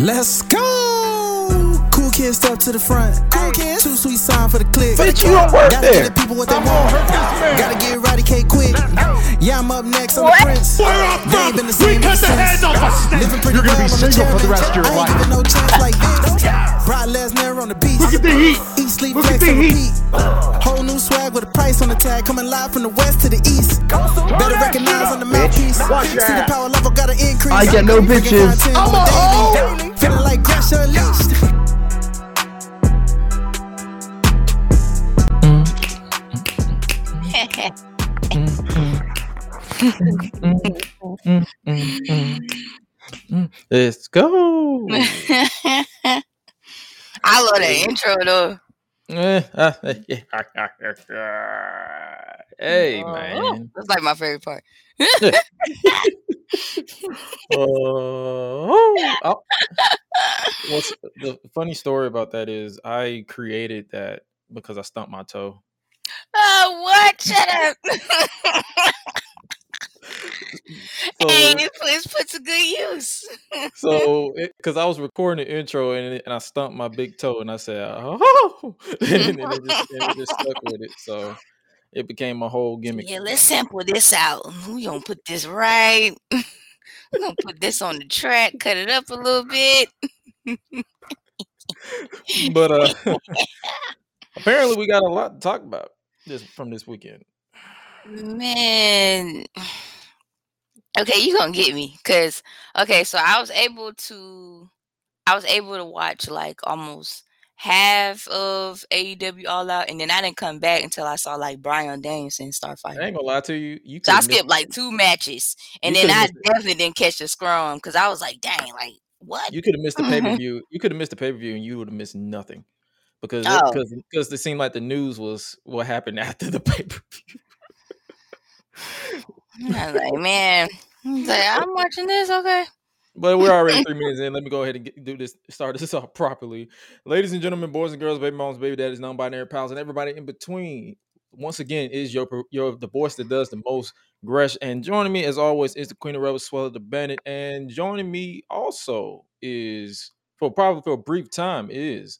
Let's go. Cool kids step to the front. Cool kids. Too sweet sign for the click. Bitch, you don't work Gotta there. give the people what they want. Gotta get Roddy K quick. Yeah, I'm up next on the prince. They ain't been the same ever since. Living pretty You're gonna well be on single for the rest of your life. I ain't life. giving no chance like this. Brock Lesnar on the beach. Look at the heat. Eat, sleep, Look at the heat. repeat. Whole new swag with a price on the tag. Coming live from the west to the east. Better recognize on the mouthpiece. See the power level gotta increase. I get no bitches. I'm a hoe. Feeling like Gresh Unleashed. Let's go. I love that intro though. Hey Oh, man. That's like my favorite part. Oh, What's the funny story about that is I created that because I stumped my toe. Oh, what? Shut up. So, hey, this place put to good use. so because I was recording the intro and, and I stumped my big toe and I said, "Oh," and, then it just, and it just stuck with it. So it became a whole gimmick. Yeah, let's sample this out. We gonna put this right. We're gonna put this on the track, cut it up a little bit. But uh, apparently, we got a lot to talk about this from this weekend. Man. Okay, you gonna get me. Cause okay, so I was able to I was able to watch like almost half of AEW All Out, and then I didn't come back until I saw like Bryan Danielson start fighting. I ain't gonna lie to you. You So I skipped like two matches, and You then I it. definitely didn't catch the scrum because I was like, dang, like what? You could have missed the pay per view. You could have missed the pay per view, and you would have missed nothing because Oh. because because it seemed like the news was what happened after the pay per view. I was like, man, I was like, I'm watching this, okay. But we're already three minutes in. Let me go ahead and get, do this. Start this off properly, ladies and gentlemen, boys and girls, baby moms, baby daddies, non-binary pals, and everybody in between. Once again, is your your the voice that does the most. Gresh and joining me as always is the Queen of Rebels, Suela the Bandit, and joining me also is for probably for a brief time is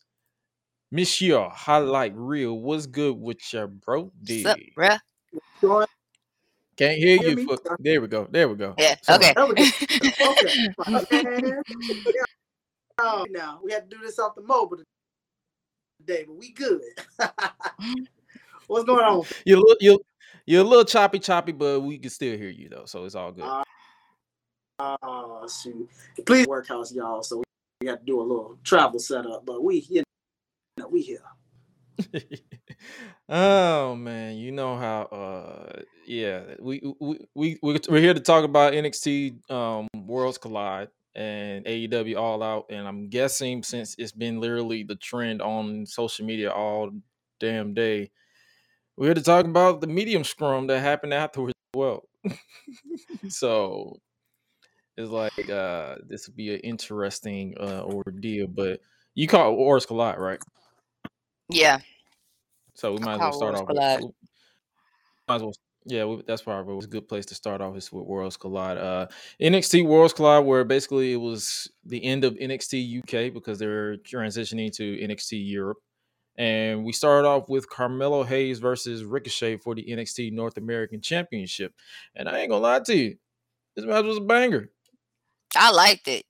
Monsieur Hi-Lite Real. What's good with your bro? What's up, bruh? Join- Can't hear Hear you. me? For, there we go. There we go. Yeah, Sorry. okay. That was Okay. Okay. Oh, now we had to do this off the mobile today, but we good. What's going on? You're a little, you're, you're a little choppy, choppy, but we can still hear you though, so it's all good. Uh, Oh shoot! Please workhouse, y'all. So we had to do a little travel setup, but we, you know, we here. oh man, you know how uh yeah, we we we we- we're here to talk about NXT um Worlds Collide and AEW All Out and I'm guessing since it's been literally the trend on social media all damn day, we're here to talk about the media scrum that happened afterwards as well. so it's like uh this would be an interesting uh ordeal, but you call it Worlds Collide, right? Yeah. So we might as well start off. With, Collide. might as well, yeah, we, that's probably was a good place to start off. Is with Worlds Collide. Uh, NXT Worlds Collide, where basically it was the end of NXT UK because they're transitioning to NXT Europe, and we started off with Carmelo Hayes versus Ricochet for the NXT North American Championship. And I ain't gonna lie to you, this match was a banger. I liked it.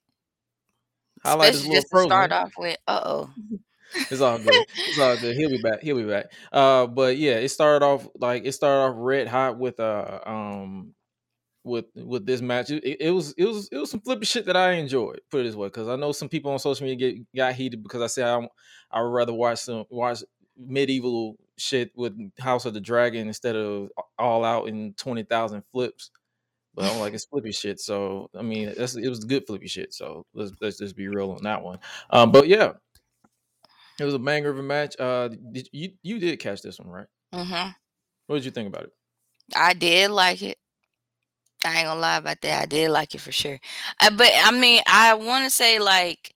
I like this little just to start off with, uh oh. It's all good. It's all good. He'll be back. He'll be back. Uh, but yeah, it started off like it started off red hot with uh um with with this match. It, it was it was it was some flippy shit that I enjoyed. Put it this way, because I know some people on social media get got heated because I said I I would rather watch some watch medieval shit with House of the Dragon instead of all out in twenty thousand flips. But I'm like it's flippy shit. So I mean, that's, it was good flippy shit. So let's let's just be real on that one. Um, but yeah, it was a banger of a match. Uh, did, you you did catch this one, right? Mm-hmm. What did you think about it? I did like it. I ain't gonna lie about that. I did like it for sure. Uh, but I mean, I want to say like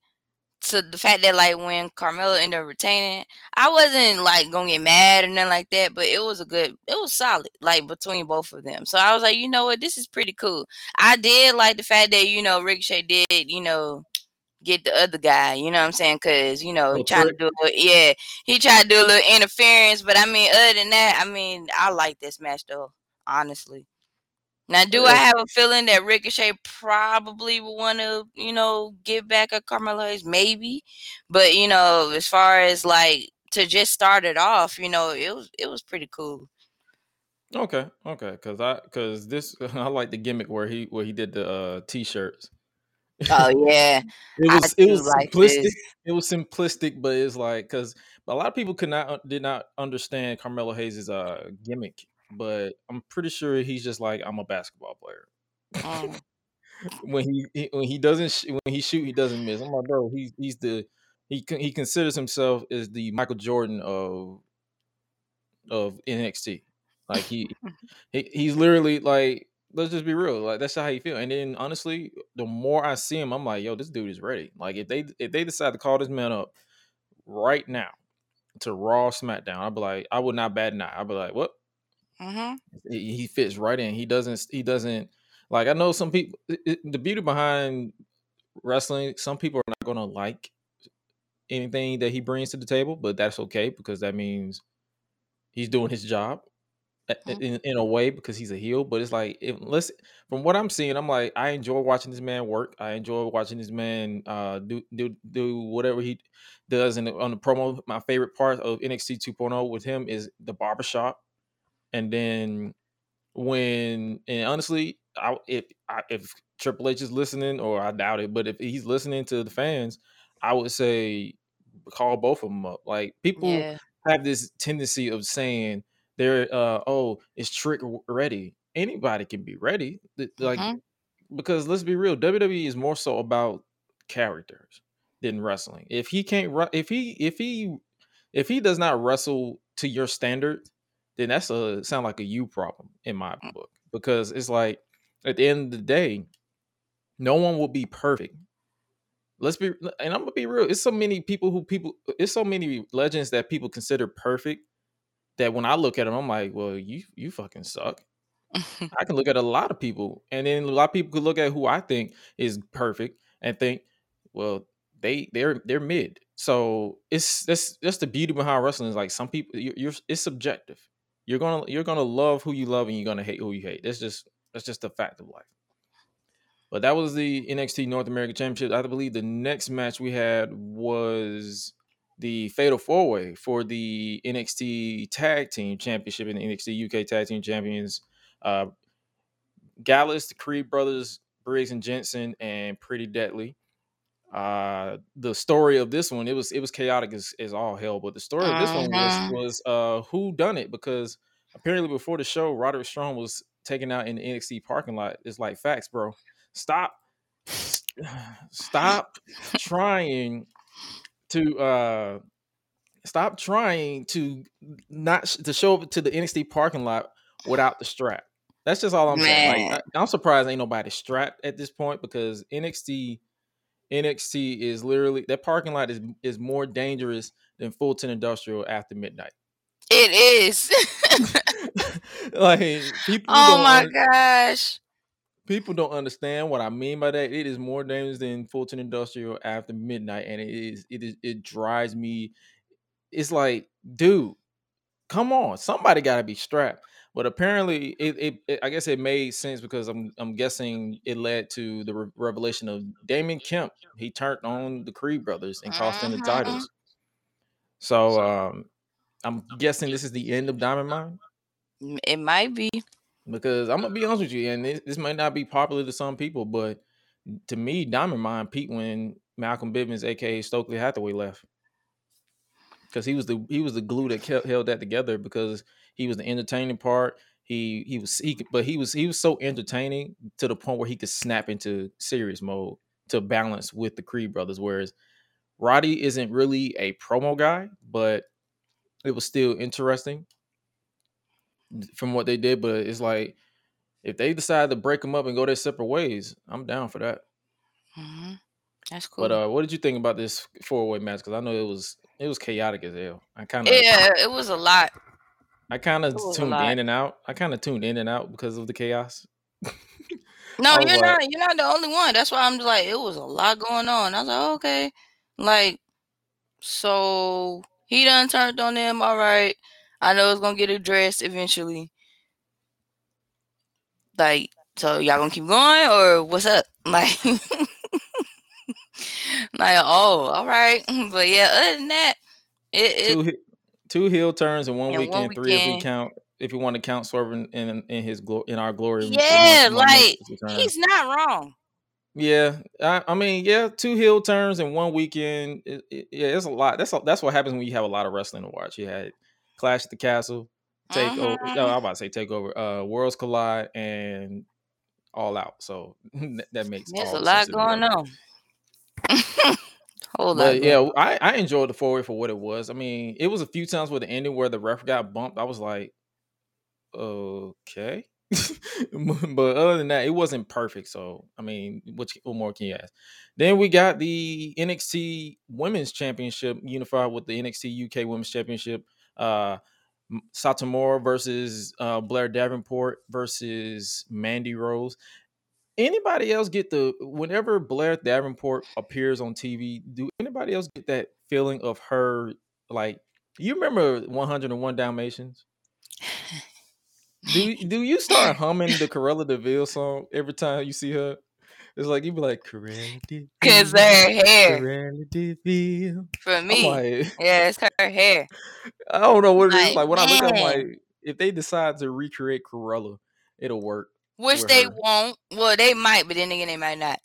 to the fact that like when Carmelo ended up retaining, I wasn't like gonna get mad or nothing like that. But it was a good, it was solid like between both of them. So I was like, you know what, this is pretty cool. I did like the fact that you know Ricochet did, you know, get the other guy. You know what I'm saying? Because you know, Oh, trying to do a yeah, he tried to do a little interference. But I mean, other than that, I mean, I like this match though. Honestly. Now, do I have a feeling that Ricochet probably will want to, you know, give back a Carmelo Hayes? Maybe, but you know, as far as like to just start it off, you know, it was it was pretty cool. Okay, okay, because I because this I like the gimmick where he where he did the uh t-shirts. Oh yeah, It I was it was like simplistic. this. It was simplistic, but it's like because a lot of people could not did not understand Carmelo Hayes' uh gimmick, but I'm pretty sure he's just like I'm a basketball player. Mm. when he, he when he doesn't sh- when he shoot he doesn't miss. I'm like bro, he's he's the he he considers himself as the Michael Jordan of of NXT. Like he he he's literally like let's just be real like that's how you feel and then honestly the more i see him i'm like yo this dude is ready like if they if they decide to call this man up right now to raw smackdown i'd be like i would not bat an eye i'd be like what Mhm. he, he fits right in he doesn't he doesn't like i know some people it- the beauty behind wrestling some people are not going to like anything that he brings to the table but that's okay because that means he's doing his job. In, in a way because he's a heel but it's like if let's from what i'm seeing i'm like i enjoy watching this man work. I enjoy watching this man uh do do do whatever he does in the, on the promo. My favorite part of nxt 2.0 with him is the barbershop. And then when and honestly I, if I, if triple h is listening or i doubt it but if he's listening to the fans i would say call both of them up. Like people Yeah. have this tendency of saying they're uh oh it's trick ready anybody can be ready like Mhm. because let's be real wwe is more so about characters than wrestling if he can't if he if he if he does not wrestle to your standard then that's a sound like a you problem in my Mm. book because it's like at the end of the day no one will be perfect let's be and i'm gonna be real it's so many people who people it's so many legends that people consider perfect that when i look at them i'm like well you you fucking suck. I can look at a lot of people and then a lot of people could look at who i think is perfect and think well they they're they're mid. So it's that's that's the beauty behind wrestling is like some people you're, you're it's subjective. You're gonna you're gonna love who you love and you're gonna hate who you hate. That's just that's just a fact of life. But that was the NXT North American Championship. I believe the next match we had was the Fatal Four Way for the NXT Tag Team Championship and the NXT UK Tag Team Champions. Uh, Gallus, the Creed brothers, Briggs and Jensen, and Pretty Deadly. Uh, the story of this one it was it was chaotic as, as all hell, but the story of this one was Mhm. was uh who done it because apparently before the show, Roderick Strong was taken out in the NXT parking lot. It's like facts, bro. Stop, stop trying to uh stop trying to not to show up to the NXT parking lot without the strap. That's just all I'm saying. Like, I, I'm surprised ain't nobody strapped at this point because NXT NXT is literally that parking lot is is more dangerous than Fulton Industrial after midnight. It is. like people oh my gosh. People don't understand what I mean by that. It is more dangerous than Fulton Industrial after midnight, and it is it is it drives me. It's like, dude, come on, somebody got to be strapped. But apparently, it, it, it I guess it made sense because I'm I'm guessing it led to the re- revelation of Damon Kemp. He turned on the Creed brothers and cost them the Mhm. titles. So um, I'm guessing this is the end of Diamond Mine It might be. Because I'm gonna be honest with you, and this, this might not be popular to some people, but to me, Diamond Mine peaked when Malcolm Bivens, aka Stokely Hathaway, left because he was the he was the glue that kept held that together because he was the entertaining part. He he was he but he was he was so entertaining to the point where he could snap into serious mode to balance with the Creed brothers. Whereas Roddy isn't really a promo guy, but it was still interesting from what they did. But it's like if they decide to break them up and go their separate ways, I'm down for that. hmm That's cool. But uh, what did you think about this four way match? Because I know it was it was chaotic as hell. I kind of yeah, it was a lot. I kind of It was a tuned in and out. I kind of tuned in and out because of the chaos. No, you're like, not. You're not the only one. That's why I'm like, it was a lot going on. I was like, okay, like, so he done turned on them. All right, I know it's gonna get addressed eventually. Like, so y'all gonna keep going or what's up? Like, like, oh, all right. But yeah, other than that, it, two, two heel turns in one weekend, one weekend, three if we count if you want to count Swerve in in his in our glory. Yeah, like he's not wrong. Yeah, I, I, mean, yeah, two heel turns in one weekend. It, it, yeah, it's a lot. That's a, that's what happens when you have a lot of wrestling to watch. You had Clash at the Castle, take over. No, I'm about to say take over. Uh, Worlds Collide and All Out. So that makes there's a lot going on. Hold on. yeah, I, I enjoyed the forward for what it was. I mean, it was a few times with the ending where the ref got bumped. I was like, okay. but other than that, it wasn't perfect. So I mean, what, what more can you ask? Then we got the NXT Women's Championship unified with the NXT UK Women's Championship. Uh, Satomura versus uh, Blair Davenport versus Mandy Rose. Anybody else get the whenever Blair Davenport appears on TV? Do anybody else get that feeling of her like? You remember 101 Dalmatians? do do you start humming the Cruella de Vil song every time you see her? It's like you'd be like de Cause her hair. Cruella de Vil. For me, like, yeah, it's her hair. I don't know what it like, is. Like when man. I look at like if they decide to recreate Cruella, it'll work. Which they her. won't. Well, they might, but then again, they might not.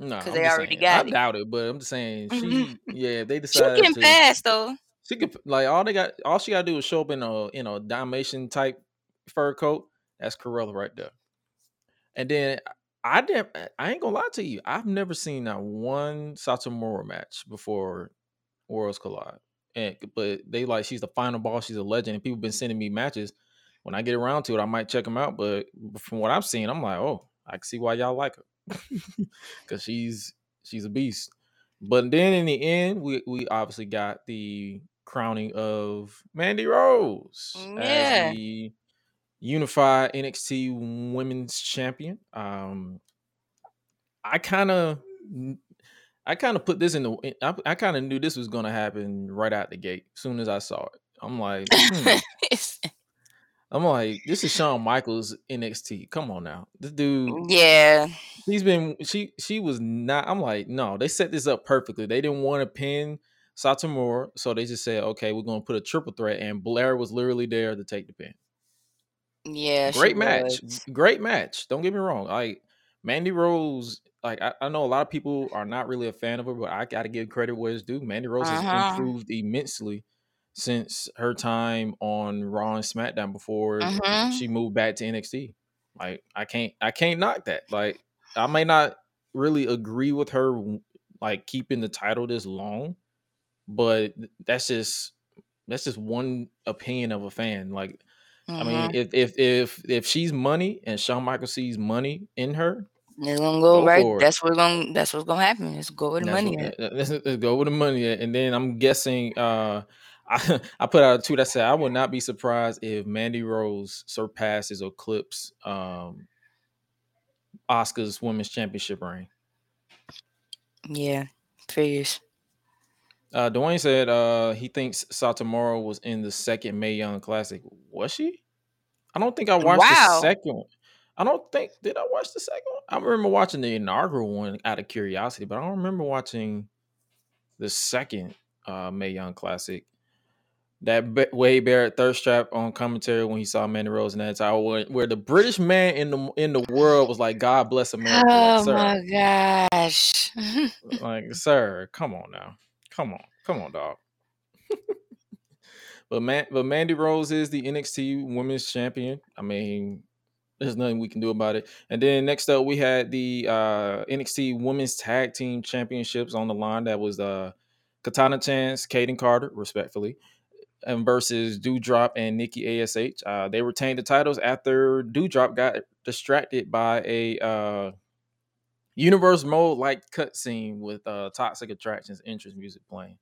No, because they already saying, got I it. doubt it, but I'm just saying she. yeah, they decide. She can to, pass though. She could like all they got. All she got to do is show up in a you know Dalmatian type fur coat. That's Cruella right there. And then I didn't. Eh, I ain't gonna lie to you. I've never seen that one Satomura match before Worlds Collide. And but they like she's the final boss. She's a legend, and people been sending me matches. When I get around to it, I might check them out. But from what I've seen, I'm like, oh, I can see why y'all like her because she's she's a beast. But then in the end, we we obviously got the crowning of Mandy Rose mm, yeah. as the unified NXT Women's Champion. Um, I kind of, I kind of put this in the. I, I kind of knew this was going to happen right out the gate. As soon as I saw it, I'm like, hmm. I'm like, this is Shawn Michaels NXT. Come on now, this dude. Yeah, he's been. She she was not. I'm like, no, they set this up perfectly. They didn't want to pin Satomura, so they just said, okay, we're going to put a triple threat, and Blair was literally there to take the pin. Yeah, great match. Was. Great match. Don't get me wrong. Like Mandy Rose, like I, I, know a lot of people are not really a fan of her, but I gotta give credit where it's due. Mandy Rose uh-huh. has improved immensely since her time on Raw and SmackDown before uh-huh. she moved back to NXT. Like I can't I can't knock that. Like I may not really agree with her like keeping the title this long, but that's just that's just one opinion of a fan. Like Mm-hmm. I mean, mm-hmm. if if if if she's money and Shawn Michaels sees money in her, it's gonna go, go right. That's what's gonna that's what's gonna happen. Let's go with the money. What, let's, let's, go with the money. And then I'm guessing uh I, I put out a tweet that said I would not be surprised if Mandy Rose surpasses or clips um Asuka's women's championship reign. Yeah, figures. Uh, Dwayne said uh, he thinks Satomura was in the second Mae Young Classic. Was she? I don't think I watched wow. the second one. I don't think did I watch the second one? I remember watching the inaugural one out of curiosity, but I don't remember watching the second uh, Mae Young Classic. That B- Wade Barrett thirst trap on commentary when he saw Mandy Rose in that where, where the British man in the in the world was like, "God bless America." Oh like, my gosh! like, sir, come on now. Come on, come on, dog. but man, but Mandy Rose is the NXT Women's Champion. I mean, there's nothing we can do about it. And then next up, we had the uh, NXT Women's Tag Team Championships on the line. That was uh, Katana Chance, Kayden Carter, respectfully, and versus Doudrop and Nikki Ash. Uh, they retained the titles after Doudrop got distracted by a uh, universe mode like cutscene with uh toxic attractions interest music playing.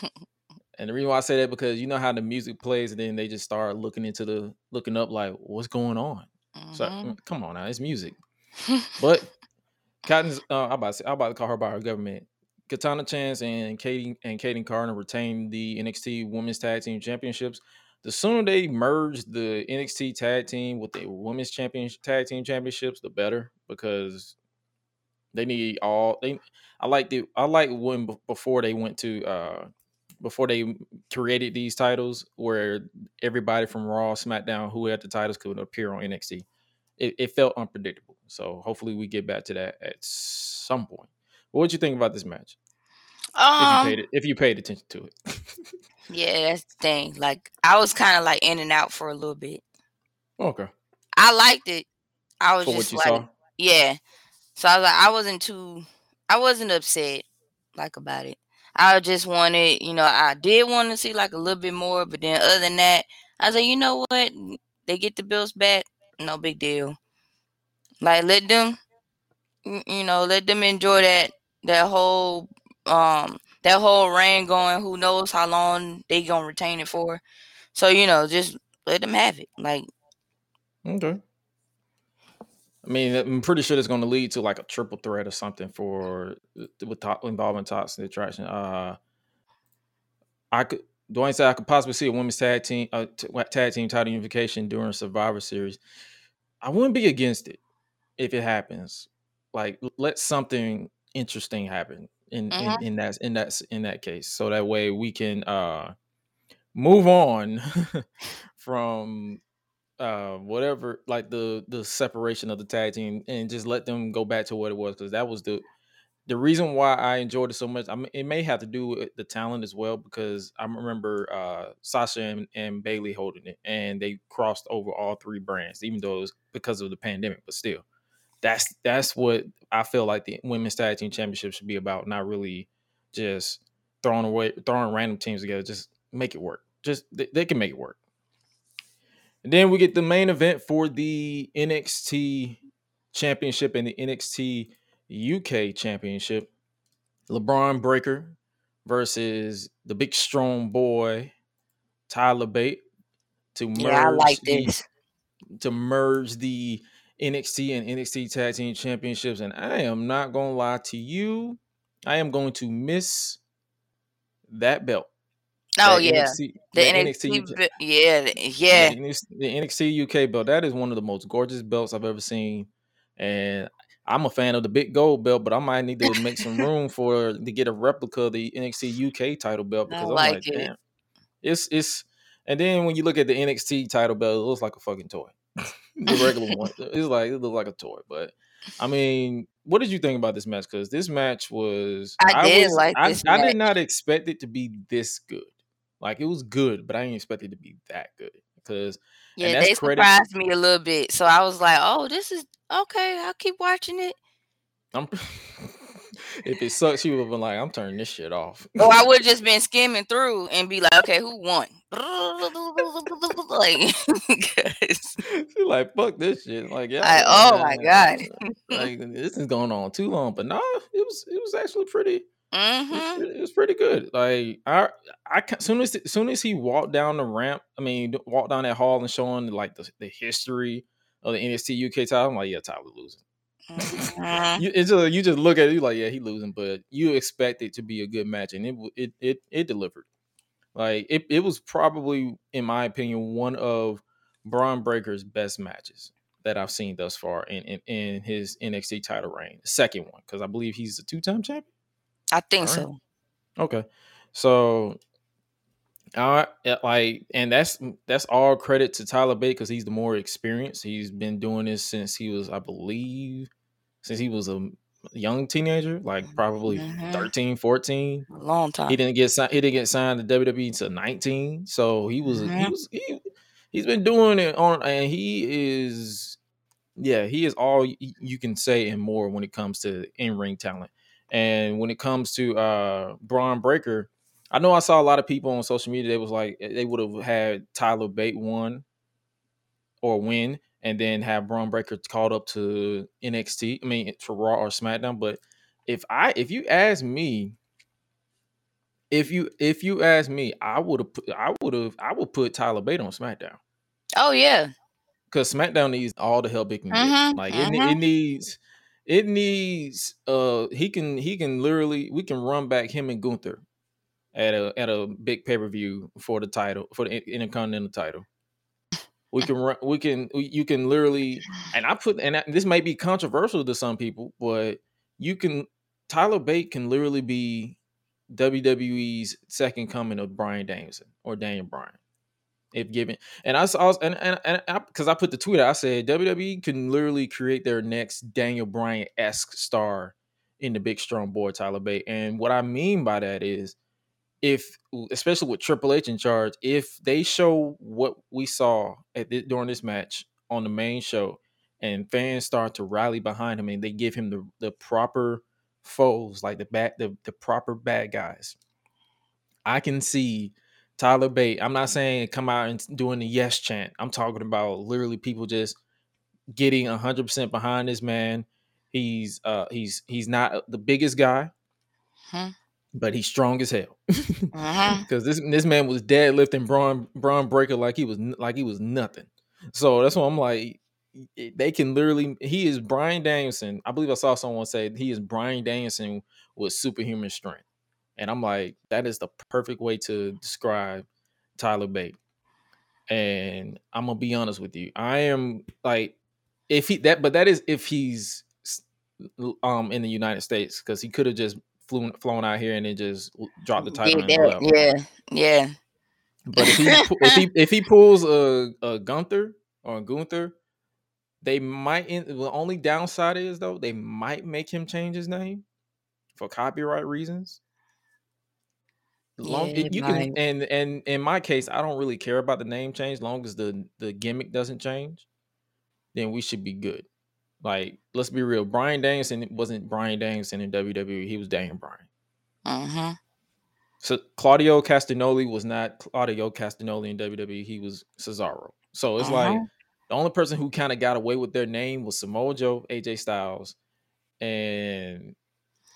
and the reason why I say that because you know how the music plays and then they just start looking into the looking up like what's going on. So Mhm. mm, come on now, it's music. But Cotton's uh, I'm about to say, I'm about to call her by her government. Katana Chance and Katie and Kayden Carter retained the NXT Women's Tag Team Championships. The sooner they merge the NXT Tag Team with the Women's Champion Tag Team Championships, the better because they need all they. I like the I like when before they went to uh before they created these titles where everybody from Raw, SmackDown, who had the titles could appear on NXT. It, it felt unpredictable. So hopefully we get back to that at some point. What would you think about this match? If you paid Um, it, if you paid attention to it. yeah, that's the thing. Like I was kind of like in and out for a little bit. okay. I liked it. I was For what just you like, saw. yeah. So I was like, I wasn't too, I wasn't upset like about it. I just wanted, you know, I did want to see like a little bit more, but then other than that, I was like, you know what? They get the bills back, no big deal. Like let them, you know, let them enjoy that that whole um that whole reign going. Who knows how long they gonna retain it for? So you know, just let them have it. Like Okay. I mean, I'm pretty sure it's going to lead to like a triple threat or something for with top, involving toxic attraction. Uh, I could. Dwayne said I could possibly see a women's tag team, uh, t- tag team title unification during Survivor Series. I wouldn't be against it if it happens. Like, let something interesting happen in Mhm. in, in that in that in that case, so that way we can uh move on from uh whatever like the the separation of the tag team and just let them go back to what it was because that was the the reason why I enjoyed it so much. I mean, it may have to do with the talent as well because I remember uh Sasha and, and Bayley holding it and they crossed over all three brands, even though it was because of the pandemic, but still. That's that's what I feel like the women's tag team championship should be about, not really just throwing away throwing random teams together. Just make it work. Just they, they can make it work. And then we get the main event for the NXT championship and the NXT UK championship. LeBron Breakker versus the big strong boy Tyler Bate to merge yeah, I like the this. to merge the NXT and NXT tag team championships. And I am not gonna lie to you, I am going to miss that belt. Oh yeah, NXT, the that NXT. NXT bi- yeah, yeah, the NXT, the NXT UK belt. That is one of the most gorgeous belts I've ever seen. And I'm a fan of the big gold belt, but I might need to make some room for to get a replica of the NXT UK title belt because I'm like like, it. damn, it's it's. And then when you look at the NXT title belt, it looks like a fucking toy. the regular one, it's like it looks like a toy. But I mean, what did you think about this match? Because this match was, I did was, like I, this I did not expect it to be this good. Like it was good, but I didn't expect it to be that good. Because Yeah, they credit. surprised me a little bit. So I was like, oh, this is okay. I'll keep watching it. I'm, if it sucks, you would have been like, I'm turning this shit off. Or I would have just been skimming through and be like, okay, who won? like, 'cause- like fuck this shit. Like yeah, like, oh my god. like this is going on too long. But no, it was it was actually pretty. It was, hmm pretty, it was pretty good. Like I, I soon as soon as he walked down the ramp, I mean, walked down that hall and showing like the, the history of the NXT UK title, I'm like, yeah, Tyler losing. Mhm. you, it's just, you just look at it, you like, yeah, he losing, but you expect it to be a good match, and it it it it delivered. Like it, it was probably, in my opinion, one of Bron Breakker's best matches that I've seen thus far in in, in his NXT title reign. The second one, because I believe he's a two time champion. I think right. so. Okay, so uh, yeah, like, and that's that's all credit to Tyler Bate because he's the more experienced. He's been doing this since he was, I believe, since he was a young teenager, like probably Mhm. 13, 14. A long time. He didn't get signed. He didn't get signed to WWE until 19. So he was he Mhm. was he, he's been doing it on, and he is yeah, he is all you can say and more when it comes to in ring talent. And when it comes to uh Bron Breakker, I know I saw a lot of people on social media. They was like they would have had Tyler Bate won or win, and then have Bron Breakker called up to NXT. I mean to Raw or SmackDown. But if I if you ask me, if you if you ask me, I would have put I would have I would put Tyler Bate on SmackDown. Oh yeah. because SmackDown needs all the help it can Mhm, get. Like it, ne- mhm. it needs, it needs. Uh, he can he can literally we can run back him and Gunther at a at a big pay per view for the title for the Intercontinental title. We can run. We can. You can literally, and I put, and I- this may be controversial to some people, but you can. Tyler Bate can literally be WWE's second coming of Bryan Danielson or Daniel Bryan, if given. And I saw, and and and because I, put the tweet, out, I said WWE can literally create their next Daniel Bryan esque star in the big strong boy Tyler Bate. And what I mean by that is, if especially with Triple H in charge, if they show what we saw at during this match on the main show, and fans start to rally behind him, and they give him the the proper foes, like the bad the, the proper bad guys, I can see Tyler Bate. I'm not saying come out and doing the yes chant. I'm talking about literally people just getting 100% behind this man. He's uh he's he's not the biggest guy, Mhm. but he's strong as hell. Because this this man was deadlifting Bron Bron Breakker like he was like he was nothing. So that's why I'm like, they can literally. He is Bryan Danielson. I believe I saw someone say he is Bryan Danielson with superhuman strength, and I'm like, that is the perfect way to describe Tyler Bate. And I'm gonna be honest with you, I am like, if he that, but that is if he's um in the United States because he could have just flown flown out here and then just dropped the title Did and that. left. Yeah. Yeah. But if he if he if he pulls a, a Gunther or a Gunther, they might. In, the only downside is though they might make him change his name for copyright reasons. Long Yeah, you might. can and and in my case, I don't really care about the name change. Long as the the gimmick doesn't change, then we should be good. Like let's be real, Bryan Danielson wasn't Bryan Danielson in WWE. He was Daniel Bryan. Mm-hmm. So Claudio Castagnoli was not Claudio Castagnoli in WWE. He was Cesaro. So it's like Uh-huh. the only person who kind of got away with their name was Samoa Joe, AJ Styles, and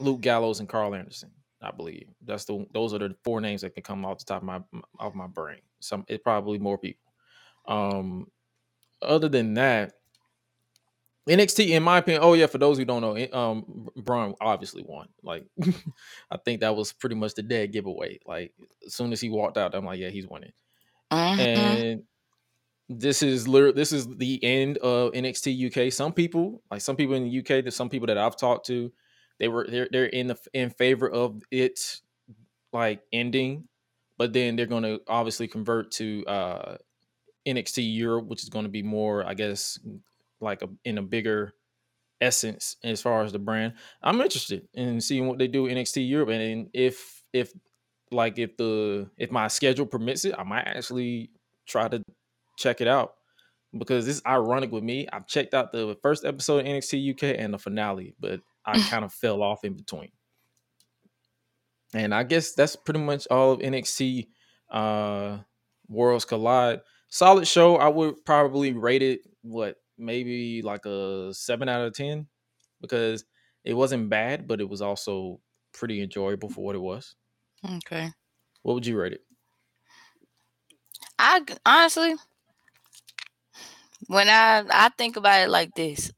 Luke Gallows and Karl Anderson. I believe that's the those are the four names that can come off the top of my off my brain. Some it probably more people. Um, other than that, NXT, in my opinion, oh yeah, for those who don't know, um, Bron obviously won. Like, I think that was pretty much the dead giveaway. Like, as soon as he walked out, I'm like, yeah, he's winning. Mhm. And this is literally this is the end of NXT UK. Some people, like some people in the UK, there's some people that I've talked to, they were they're they're in the in favor of it like ending, but then they're going to obviously convert to uh NXT Europe, which is going to be more, I guess, like a, in a bigger essence as far as the brand. I'm interested in seeing what they do NXT Europe, and if if like if the if my schedule permits it, I might actually try to check it out because it's ironic with me. I've checked out the first episode of NXT UK and the finale, but I kind of fell off in between. And I guess that's pretty much all of NXT uh Worlds Collide. Solid show. I would probably rate it what maybe like a seven out of ten because it wasn't bad, but it was also pretty enjoyable for what it was. Okay. What would you rate it? I honestly, when I I think about it like this,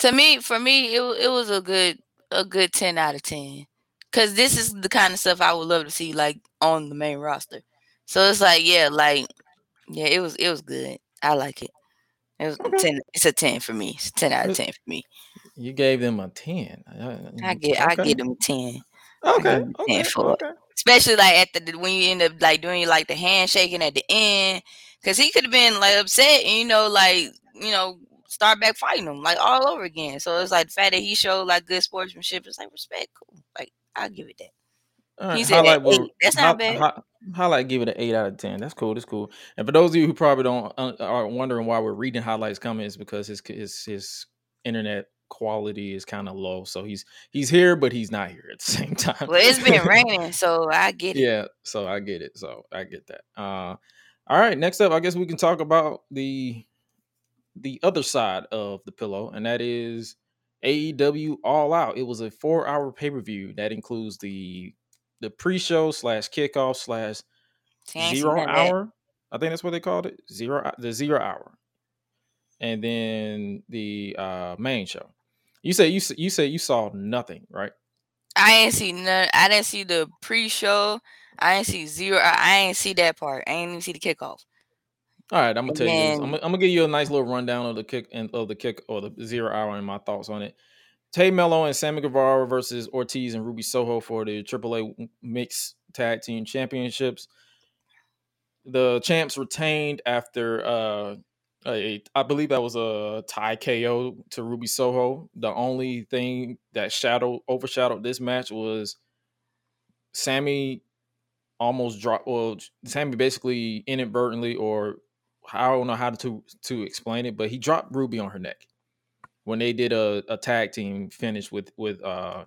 to me, for me, it it was a good a good ten out of ten. Cause this is the kind of stuff I would love to see like on the main roster. So it's like, yeah, like, yeah, it was it was good. I like it. It was a ten. It's a ten for me. It's a ten out of ten for me. You gave them a ten. I get I get them a ten. Okay, okay, 10 for it. okay. especially like at the when you end up like doing like the handshaking at the end, because he could have been like upset and you know like you know start back fighting him like all over again. So it's like the fact that he showed like good sportsmanship. It's like respect, cool. Like I'll give it that. Right, He said that will- That's not bad. hi- highlight give it an eight out of ten. That's cool. That's cool. And for those of you who probably don't uh, are wondering why we're reading highlights comments because his his his internet quality is kind of low. So he's he's here, but he's not here at the same time. Well, it's been raining, so I get it. yeah, so I get it. So I get that. Uh, all right. Next up, I guess we can talk about the the other side of the pillow, and that is AEW All Out. It was a four hour pay per view that includes the the pre show slash kickoff slash See, I ain't seen zero none of that. hour. I think that's what they called it. Zero the zero hour. and then the uh, main show. You say you you say you saw nothing, right? I ain't see none. I didn't see the pre-show. I didn't see zero. I, I ain't see that part. I ain't even see the kickoff. All right, I'm gonna tell you this. I'm, gonna- I'm gonna give you a nice little rundown of the kick and of the kick or the zero hour and my thoughts on it. Tay Melo and Sammy Guevara versus Ortiz and Ruby Soho for the AAA Mixed Tag Team Championships. The champs retained after uh a, I believe that was a tie KO to Ruby Soho. The only thing that shadow overshadowed this match was Sammy almost dropped. Well, Sammy basically inadvertently, or I don't know how to to explain it, but he dropped Ruby on her neck when they did a, a tag team finish with with uh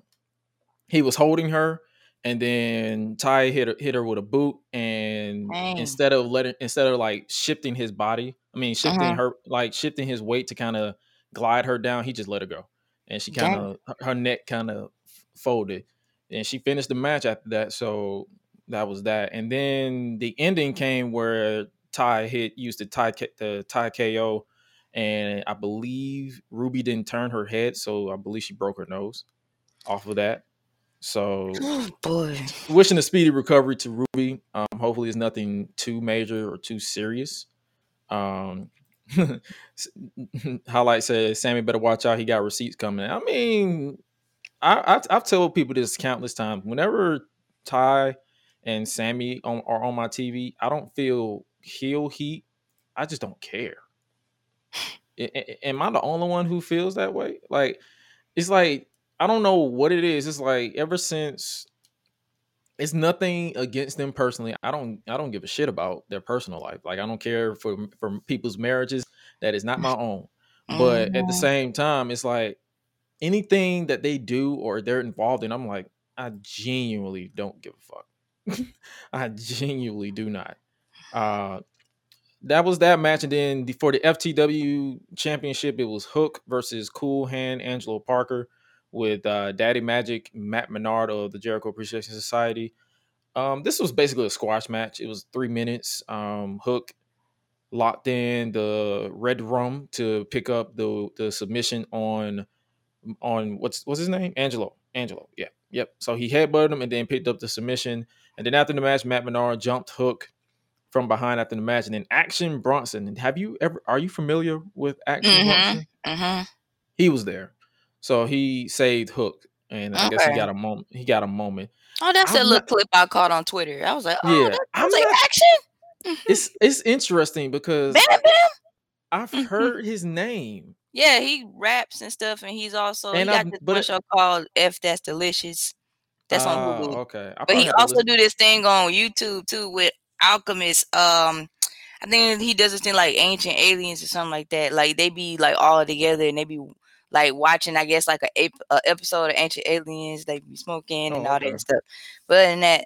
he was holding her and then Ty hit her, hit her with a boot and Dang. instead of letting instead of like shifting his body, I mean shifting Uh-huh. her like shifting his weight to kind of glide her down, he just let her go. And she kind of her neck kind of folded and she finished the match after that. So that was that. And then the ending came where Ty hit used the Ty the Ty KO, and I believe Ruby didn't turn her head, so I believe she broke her nose off of that. So Oh boy. wishing a speedy recovery to Ruby. Um, hopefully, it's nothing too major or too serious. Um, Hi-Lite says Sammy better watch out. He got receipts coming. I mean, I, I I've told people this countless times. Whenever Ty and Sammy on, are on my TV, I don't feel heel heat. I just don't care. Am I the only one who feels that way? Like, it's like I don't know what it is. It's like ever since it's nothing against them personally. I don't I don't give a shit about their personal life. Like I don't care for for people's marriages. That is not my own. But at the Mhm. same time, it's like anything that they do or they're involved in, I'm like, I genuinely don't give a fuck. I genuinely do not. Uh that was that match, and then the, for the FTW championship, it was Hook versus Cool Hand Angelo Parker with uh, Daddy Magic Matt Menard of the Jericho Appreciation Society. Um, this was basically a squash match. It was three minutes. Um, Hook locked in the red rum to pick up the the submission on on what's what's his name? Angelo. Angelo. Yeah. Yep. So he headbutted him and then picked up the submission. And then after the match, Matt Menard jumped Hook from behind after the match. And then Action Bronson. Have you ever are you familiar with Action Mhm. Bronson? Mhm. He was there. So he saved Hook. And I guess he got a moment. He got a moment. Oh, that's I'm that little not- clip I caught on Twitter. I was like, oh, Yeah, that I'm like not- action. It's it's interesting because Bam, bam. I've Mhm. heard his name. Yeah, he raps and stuff, and he's also And he got this one show called "F That's Delicious." That's on Ah, Hulu. Okay. I But he probably have to also do this thing on YouTube too with Alchemist. Um, I think he does this thing like Ancient Aliens or something like that. Like they be like all together and they be like watching, I guess, like a, a episode of Ancient Aliens. They be smoking and Oh, all okay. that stuff. But in that,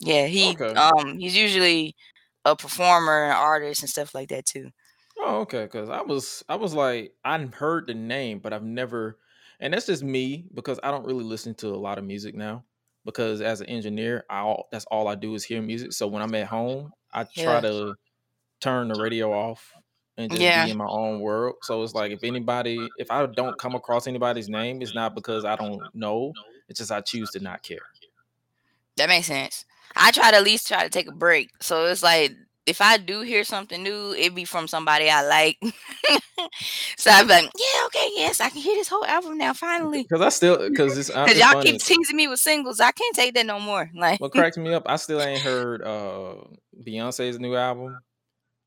yeah, he Okay. um he's usually a performer and artist and stuff like that too. Oh, okay. Because I was, I was like, I've heard the name, but I've never, and that's just me because I don't really listen to a lot of music now. Because as an engineer, I all that's all I do is hear music. So when I'm at home, I try Yeah. to turn the radio off and just Yeah. be in my own world. So it's like if anybody, if I don't come across anybody's name, it's not because I don't know. It's just I choose to not care. That makes sense. I try to at least try to take a break. So it's like if I do hear something new, it be from somebody I like. so I'm like, yeah, okay, yes, I can hear this whole album now finally. Because I still, because it's, uh, Because y'all funny. keep teasing me with singles. I can't take that no more. Like what cracks me up, I still ain't heard uh Beyonce's new album.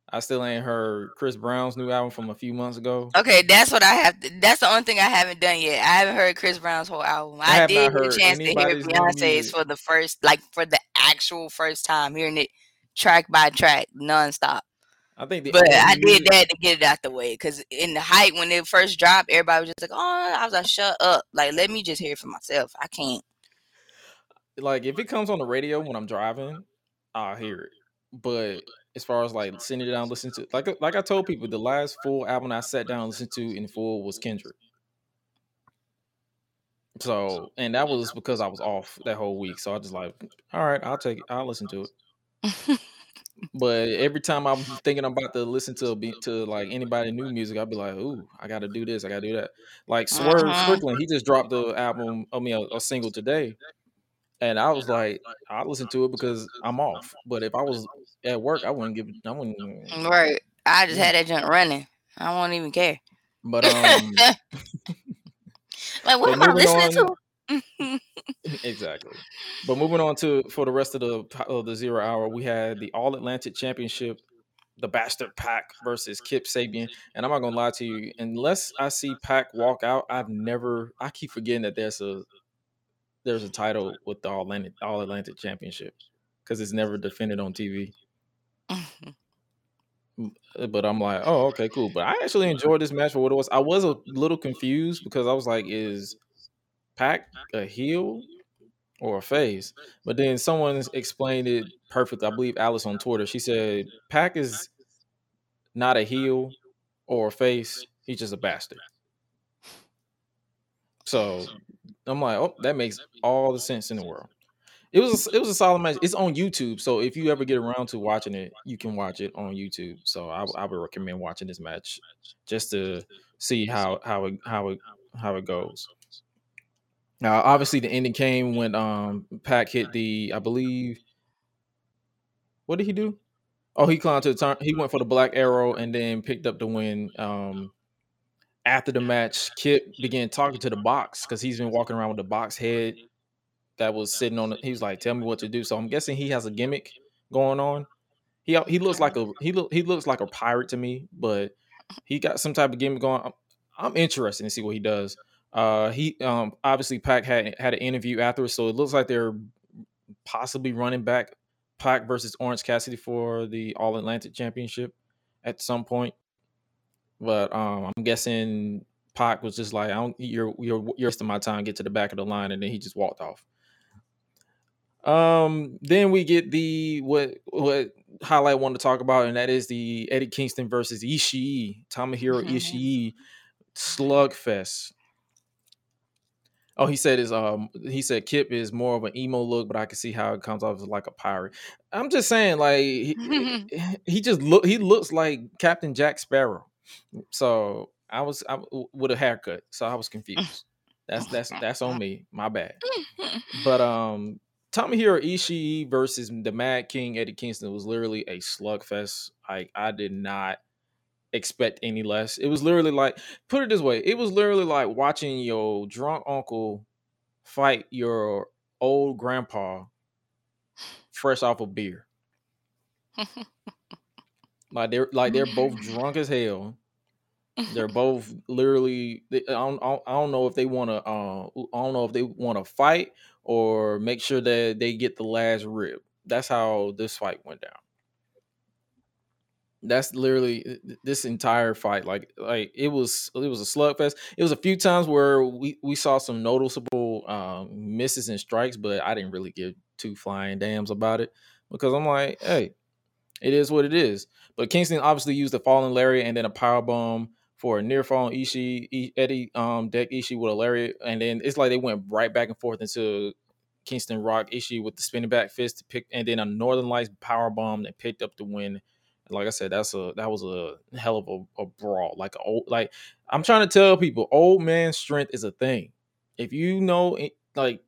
I still ain't heard Chris Brown's new album from a few months ago. Okay, that's what I have to, that's the only thing I haven't done yet. I haven't heard Chris Brown's whole album. I I, did get a chance to hear Beyonce's for the first like for the actual first time, hearing it track by track, nonstop. I think the But I did that to get it out the way because in the hype when it first dropped, everybody was just like, "Oh," I was like, "Shut up! Like, let me just hear it for myself. I can't." like if it comes on the radio when I'm driving, I'll hear it. But as far as like sitting down, listen to like like I told people, the last full album I sat down and listened to in full was Kendrick. So and that was because I was off that whole week. So I just like, all right, I'll take it, I'll listen to it. But every time I'm thinking I'm about to listen to a beat to like anybody new music, I'll be like, "Ooh, I got to do this, I got to do that." Like Swerve Mhm. Strickland, he just dropped the album, I mean, a, a single today, and I was like, I listen to it because I'm off. But if I was at work, I wouldn't give, I wouldn't. Right. I just had that junk running. I won't even care. But um, Like, what but am I listening on, to? exactly. But moving on to for the rest of the of the zero hour, we had the All Atlantic Championship, the Bastard Pac versus Kip Sabian. And I'm not gonna lie to you, unless I see Pac walk out, I've never. I keep forgetting that there's a there's a title with the All Atlantic All Atlantic Championship because it's never defended on TV. Uh, But I'm like, oh, okay, cool. But I actually enjoyed this match for what it was. I was a little confused because I was like, is Pac a heel or a face? But then someone explained it perfectly. I believe Alice on Twitter. She said Pac is not a heel or a face. He's just a bastard. So I'm like, oh, that makes all the sense in the world. It was a, it was a solid match. It's on YouTube, so if you ever get around to watching it, you can watch it on YouTube. So I, I would recommend watching this match just to see how how it how it how it goes. Now, obviously, the ending came when um hit the I believe. What did he do? Oh, he climbed to the turn. He went for the black arrow and then picked up the win. Um, after the match, Kip began talking to the box because he's been walking around with the box head that was sitting on. The, he was like, "Tell me what to do." So I'm guessing he has a gimmick going on. He he looks like a he look he looks like a pirate to me, but he got some type of gimmick going. I'm, I'm interested to see what he does. Uh, he um obviously Pac had had an interview afterwards, so it looks like they're possibly running back Pac versus Orange Cassidy for the All Atlantic Championship at some point. But um, I'm guessing Pac was just like, "I don't, you're you're you're wasting my time. Get to the back of the line," and then he just walked off. Um, then we get the what what highlight I want to talk about, and that is the Eddie Kingston versus Ishii, Tomohiro Ishii slugfest. Oh, he said is um he said Kip is more of an emo look, but I can see how it comes off as like a pirate. I'm just saying, like he, he just look he looks like Captain Jack Sparrow. So I was I, with a haircut, so I was confused. That's that's that's on me. My bad. But um Tommy Tomohiro Ishii versus the Mad King Eddie Kingston was literally a slugfest. Like I did not expect any less. It was literally like put it this way, it was literally like watching your drunk uncle fight your old grandpa fresh off a beer. Like they're like they're both drunk as hell. They're both literally. They, I don't. I don't- I don't know if they want to. Uh, I don't know if they want to fight or make sure that they get the last rib. That's how this fight went down. That's literally th- th- this entire fight. Like, like it was. It was a slugfest. It was a few times where we we saw some noticeable um, misses and strikes, but I didn't really give two flying dams about it because I'm like, hey, it is what it is. But Kingston obviously used the falling lariat and then a power bomb for a near falling Ishii. E- Eddie um deck Ishii with a lariat, and then it's like they went right back and forth into Kingston Rock Ishii with the spinning back fist to pick, and then a Northern Lights power bomb that picked up the win. Like I said, that's a that was a hell of a, a brawl. Like a old like I'm trying to tell people, old man strength is a thing. If you know, like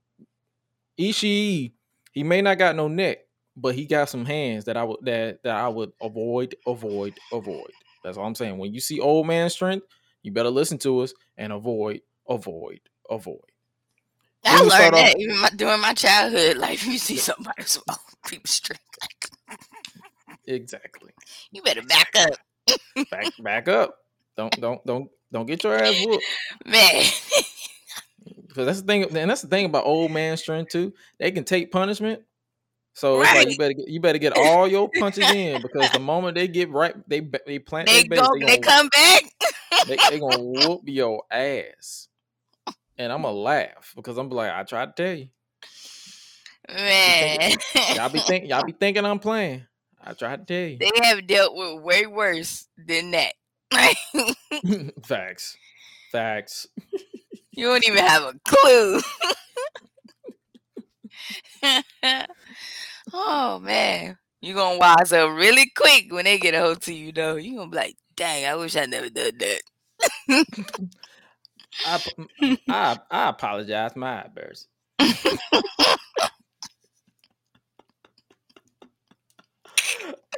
Ishii, he may not got no neck, but he got some hands that I would that that I would avoid, avoid, avoid. That's all I'm saying. When you see old man strength, you better listen to us and avoid, avoid, avoid. I Then we start learned off- that even my, during my childhood. Like, if you see somebody old people strength, like, Exactly. you better back up, Back back up. Don't don't don't don't get your ass whooped. man. Because that's the thing, and that's the thing about old man strength too. They can take punishment. So it's like you better get, you better get all your punches in because the moment they get right, they they plant they their base, go, they they come back. they, they gonna whoop your ass. And I'm gonna laugh because I'm like, I tried to tell you. Man, Y'all be think y'all be thinking I'm playing. I tried to tell you. they have dealt with way worse than that. Facts. Facts. you don't even have a clue. oh man, You're gonna wise up really quick when they get a hold to you, though. You're gonna be like, "Dang, I wish I never did that." I, I I apologize, my bears.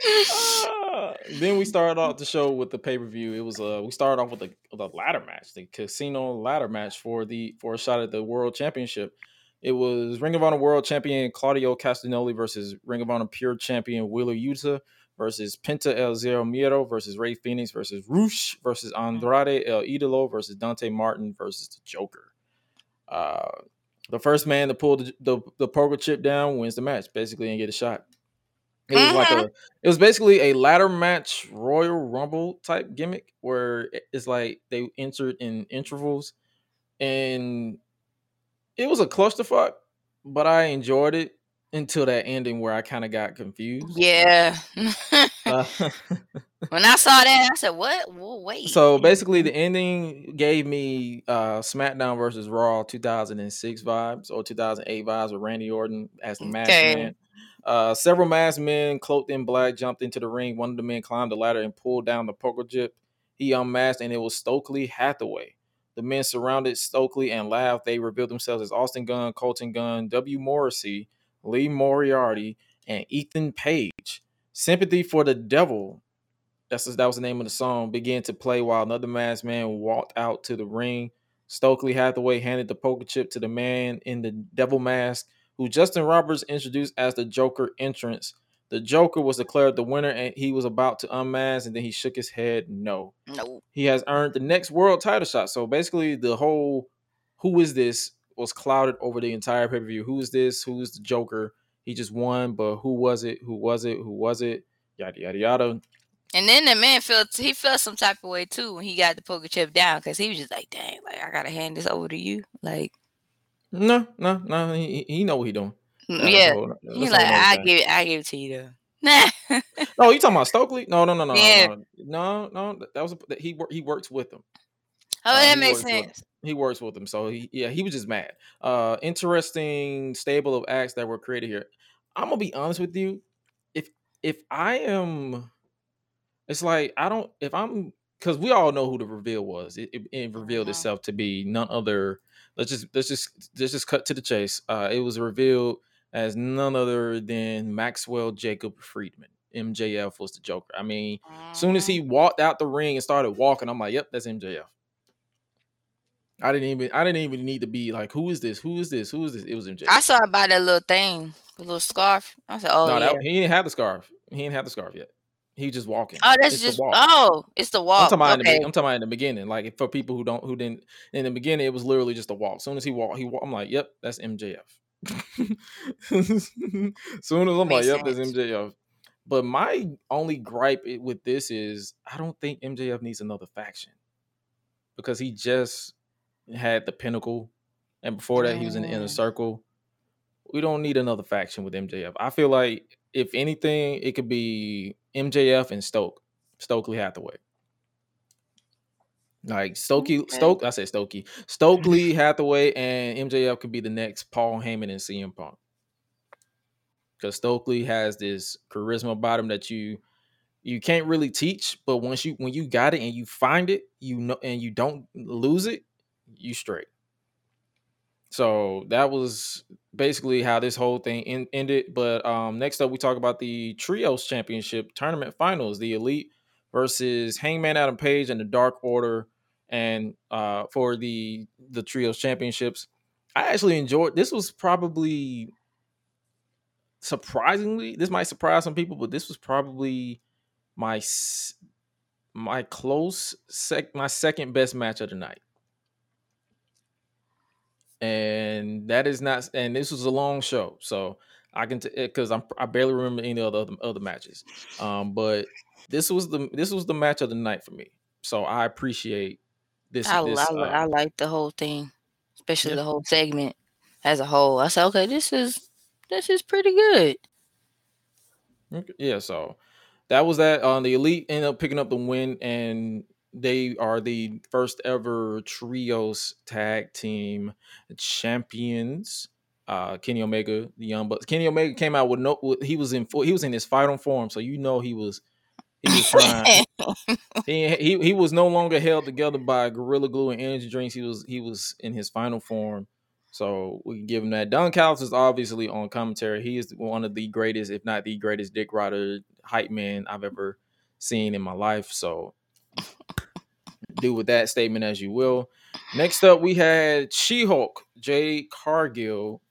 Uh, then we started off the show with the pay per view. It was uh we started off with the the ladder match, the casino ladder match for the for a shot at the world championship. It was Ring of Honor World Champion Claudio Castagnoli versus Ring of Honor Pure Champion Wheeler Yuta versus Penta El Zero Miedo versus Rey Fenix versus Rush versus Andrade El Idolo versus Dante Martin versus the Joker. Uh, the first man to pull the, the, the poker chip down wins the match, basically, and get a shot. It was like Mhm. a it was basically a ladder match Royal Rumble type gimmick where it's like they entered in intervals and it was a clusterfuck, but I enjoyed it until that ending where I kind of got confused. Yeah. Uh, when I saw that, I said, "What? Well, wait." so basically the ending gave me uh SmackDown versus Raw 2006 vibes or 2008 vibes with Randy Orton as the Okay. man. Uh, several masked men cloaked in black jumped into the ring. One of the men climbed the ladder and pulled down the poker chip. He unmasked, and it was Stokely Hathaway. The men surrounded Stokely and laughed. They revealed themselves as Austin Gunn, Colton Gunn, W. Morrissey, Lee Moriarty, and Ethan Page. Sympathy for the Devil. That's that was the name of the song. Began to play while another masked man walked out to the ring. Stokely Hathaway handed the poker chip to the man in the devil mask, who Justin Roberts introduced as the Joker entrance. The Joker was declared the winner, and he was about to unmask, and then he shook his head no. no. He has earned the next world title shot. So basically, the whole "Who is this?" was clouded over the entire pay per view. Who is this? Who is the Joker? He just won, but who was it? Who was it? Who was it? Yada yada yada. And then the man felt he felt some type of way too when he got the poker chip down because he was just like, "Dang, like I gotta hand this over to you." Like, No, no, no. He, he he know what he doing. mm, yeah, whole- he's like, "I give it, I give it to you though." Nah. Oh, you talking about Stokely? No, no, no, no, Yeah. no, no, no. That was a, that he he works with them. Oh, Uh, that he makes works with- sense. He works with them, so he yeah he was just mad. Uh, interesting stable of acts that were created here. I'm gonna be honest with you. If if I am, it's like I don't. If I'm because we all know who the reveal was. It, it, it revealed Mhm. itself to be none other. Let's just let's just let's just cut to the chase. Uh, it was revealed as none other than Maxwell Jacob Friedman. MJF was the Joker. I mean, as soon as he walked out the ring and started walking, I'm like, "Yep, that's MJF." I didn't even I didn't even need to be like, "Who is this? Who is this? Who is this?" It was MJF. I saw about that little thing, the little scarf. I said, "Oh no, yeah." that, he didn't have the scarf. He didn't have the scarf yet. He just walking. oh, that's It's just oh, it's the I'm walk. talking, about in the, I'm talking about in the beginning. Like for people who don't who didn't in the beginning, it was literally just a walk. As soon as he walked, he walked. I'm like, "Yep, that's MJF." soon as I'm like, Makes "Yep, that's. MJF." But my only gripe with this is I don't think MJF needs another faction because he just had the pinnacle, and before that he was in the inner circle. We don't need another faction with MJF. I feel like if anything, it could be MJF and Stoke, Stokely Hathaway. Like Stokey, Okay. Stoke, I said Stokey, Stokely Hathaway and MJF could be the next Paul Heyman and CM Punk. Because Stokely has this charisma bottom that you you can't really teach, but once you when you got it and you find it, you know, and you don't lose it, you straight. So that was basically how this whole thing en- ended. But um, next up, we talk about the Trios Championship Tournament Finals, the Elite versus Hangman Adam Page and the Dark Order, and uh, for the the Trios Championships. I actually enjoyed. This was probably surprisingly. This might surprise some people, but this was probably my my close sec my second best match of the night and that is not and this was a long show so i can because i'm i barely remember any of the other, other matches um but this was the this was the match of the night for me so i appreciate this I, this I, uh, I like the whole thing, especially Yeah. the whole segment as a whole. I said, okay, this is this is pretty good. Okay, Yeah, so that was that. Um, the elite ended up picking up the win, and they are the first ever trios tag team champions. uh, Kenny Omega, the Young Bucks. Kenny Omega came out with no. He was in he was in his final form, so you know he was he was trying. he, he he was no longer held together by Gorilla Glue and energy drinks. He was he was in his final form. So we can give him that. Don Callis is obviously on commentary. He is one of the greatest, if not the greatest, dick rider hype man I've ever seen in my life. So do with that statement as you will. Next up, we had She Hulk, Jade Cargill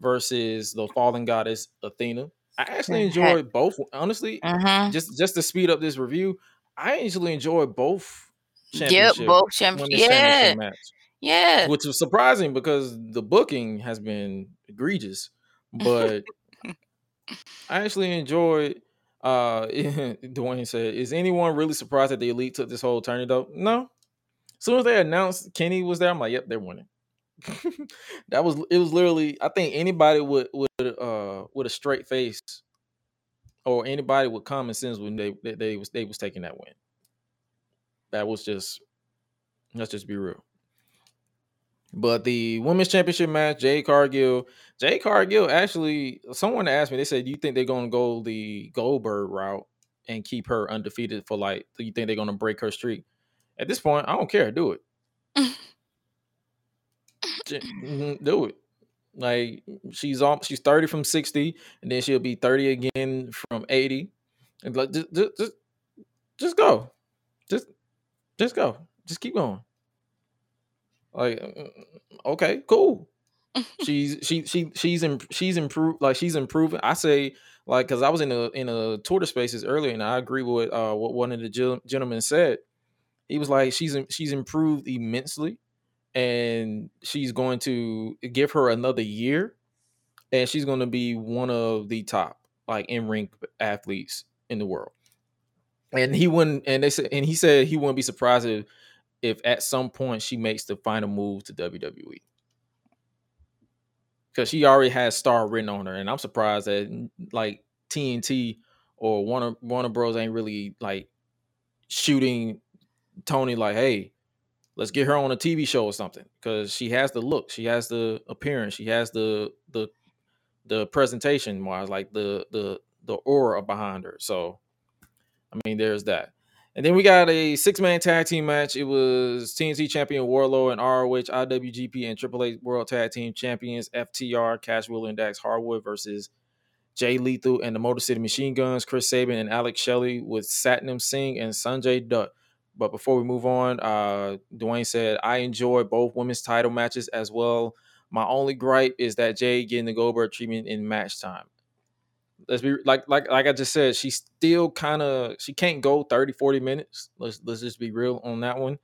versus the fallen goddess Athena. I actually enjoyed both. Honestly, Mhm. just just to speed up this review, I actually enjoyed both. Yep, both champions. Yeah, championship match, yeah. which was surprising because the booking has been egregious. But I actually enjoyed. Uh, Dwayne said, "Is anyone really surprised that the elite took this whole tourney though?" No. As soon as they announced Kenny was there, I'm like, "Yep, they're winning." that was it. Was literally, I think anybody with with uh with a straight face or anybody with common sense when they they, they was they was taking that win. That was just let's just be real. But the women's championship match, Jade Cargill, Jade Cargill actually, someone asked me, they said, Do you think they're gonna go the Goldberg route and keep her undefeated for like, do you think they're gonna break her streak? At this point, I don't care, do it. Mhm, do it. Like she's on she's 30 from 60, and then she'll be 30 again from 80. And like just just, just, go. Just just go. Just keep going. Like mm, okay, cool. She's she she she's in, she's improved like she's improving. I say like because I was in a in a Twitter spaces earlier, and I agree with uh what one of the gen- gentlemen said. He was like she's she's improved immensely, and she's going to give her another year, and she's going to be one of the top like in ring athletes in the world. And he wouldn't, and they said, and he said he wouldn't be surprised if, if at some point she makes the final move to WWE because she already has star written on her, and I'm surprised that mm, like TNT or Warner Warner Bros ain't really like shooting Tony like, hey, let's get her on a TV show or something because she has the look, she has the appearance, she has the the the presentation wise, like the the the aura behind her. So, I mean, there's that. And then we got a six man tag team match. It was TNT champion Wardlow and ROH, IWGP, and AAA World Tag Team Champions FTR, Cash Wheeler and Dax Harwood versus Jay Lethal and the Motor City Machine Guns, Chris Sabin and Alex Shelley with Satnam Singh and Sanjay Dutt. But before we move on, uh, Dwayne said, I enjoy both women's title matches as well. My only gripe is that Jay getting the Goldberg treatment in match time let's be like like like I just said, she still kind of she can't go 30 40 minutes. Let's let's just be real on that one.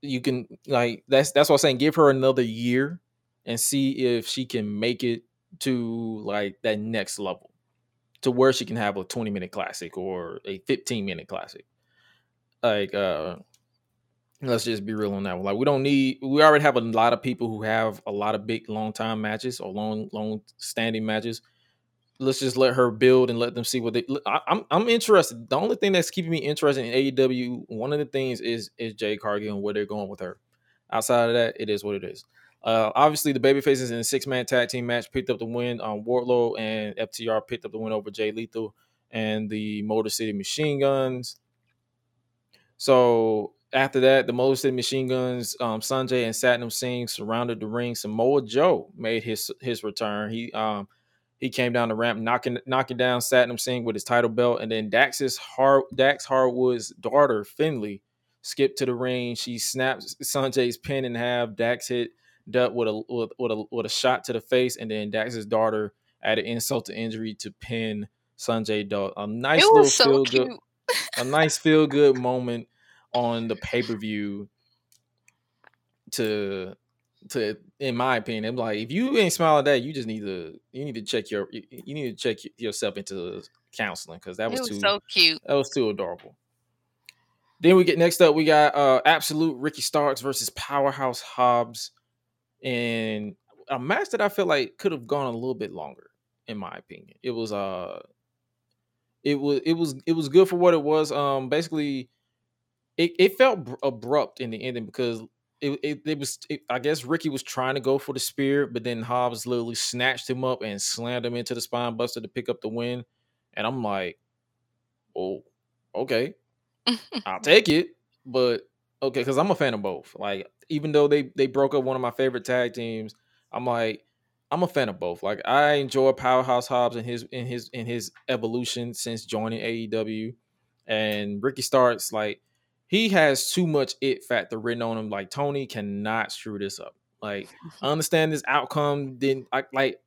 You can like that's that's what I'm saying. Give her another year and see if she can make it to like that next level to where she can have a 20 minute classic or a 15 minute classic. Like uh let's just be real on that one. Like we don't need we already have a lot of people who have a lot of big long time matches or long long standing matches let's just let her build and let them see what they. I, I'm I'm interested. The only thing that's keeping me interested in AEW, one of the things is is Jade Cargill and where they're going with her. Outside of that, it is what it is. Uh, obviously, the babyfaces in a six man tag team match picked up the win. Um, Wardlow and FTR picked up the win over Jay Lethal and the Motor City Machine Guns. So after that, the Motor City Machine Guns, um, Sanjay and Satnam Singh surrounded the ring. Samoa Joe made his his return. He um he came down the ramp, knocking knocking down Satnam Singh with his title belt, and then Dax's Har- Dax Harwood's daughter Finley skipped to the ring. She snaps Sanjay's pin in half. Dax hit Dutt with a with, with a with a shot to the face, and then Dax's daughter added insult to injury to pin Sanjay Dutt. A nice It little so feel cute. good, a nice feel good moment on the pay per view. To to in my opinion, I'm like if you ain't smiling at that, you just need to you need to check your you need to check yourself into counseling because that It was, was too so cute. that was too adorable. Then we get next up, we got uh Absolute Ricky Starks versus Powerhouse Hobbs, and a match that I feel like could have gone a little bit longer, in my opinion. It was uh, it was it was it was good for what it was. Um, basically, it it felt br- abrupt in the ending because it, it, it was it, I guess Ricky was trying to go for the spear, but then Hobbs literally snatched him up and slammed him into the spine buster to pick up the win. And I'm like, oh, okay, I'll take it. But okay, because I'm a fan of both. Like, even though they they broke up one of my favorite tag teams, I'm like, I'm a fan of both. Like, I enjoy Powerhouse Hobbs and his in his in his evolution since joining AEW, and Ricky starts like he has too much it factor written on him. Like Tony cannot screw this up. Like I understand this outcome. Then I like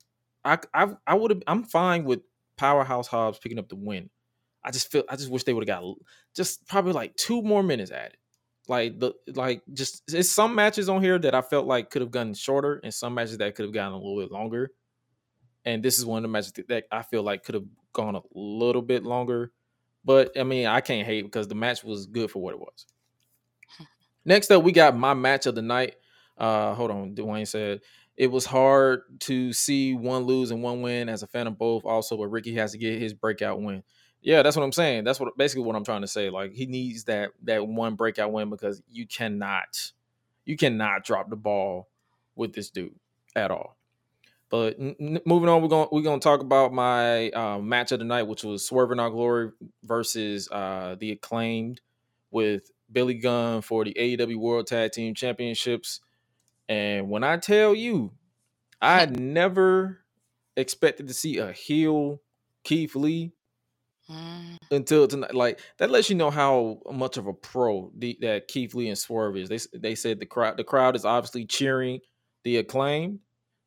I I I would have I'm fine with Powerhouse Hobbs picking up the win. I just feel I just wish they would have got just probably like two more minutes added. Like the like just it's some matches on here that I felt like could have gotten shorter and some matches that could have gotten a little bit longer. And this is one of the matches that I feel like could have gone a little bit longer. But I mean, I can't hate because the match was good for what it was. Next up, we got my match of the night. Uh, hold on, Dwayne said it was hard to see one lose and one win as a fan of both. Also, but Ricky has to get his breakout win. Yeah, that's what I'm saying. That's what basically what I'm trying to say. Like he needs that that one breakout win because you cannot, you cannot drop the ball with this dude at all. But n- moving on, we're going we're going to talk about my uh, match of the night, which was Swerve In Our Glory versus uh, the acclaimed with Billy Gunn for the AEW World Tag Team Championships. And when I tell you, I never expected to see a heel Keith Lee mm. until tonight. Like that lets you know how much of a pro the, that Keith Lee and Swerve is. They they said the crowd the crowd is obviously cheering the acclaim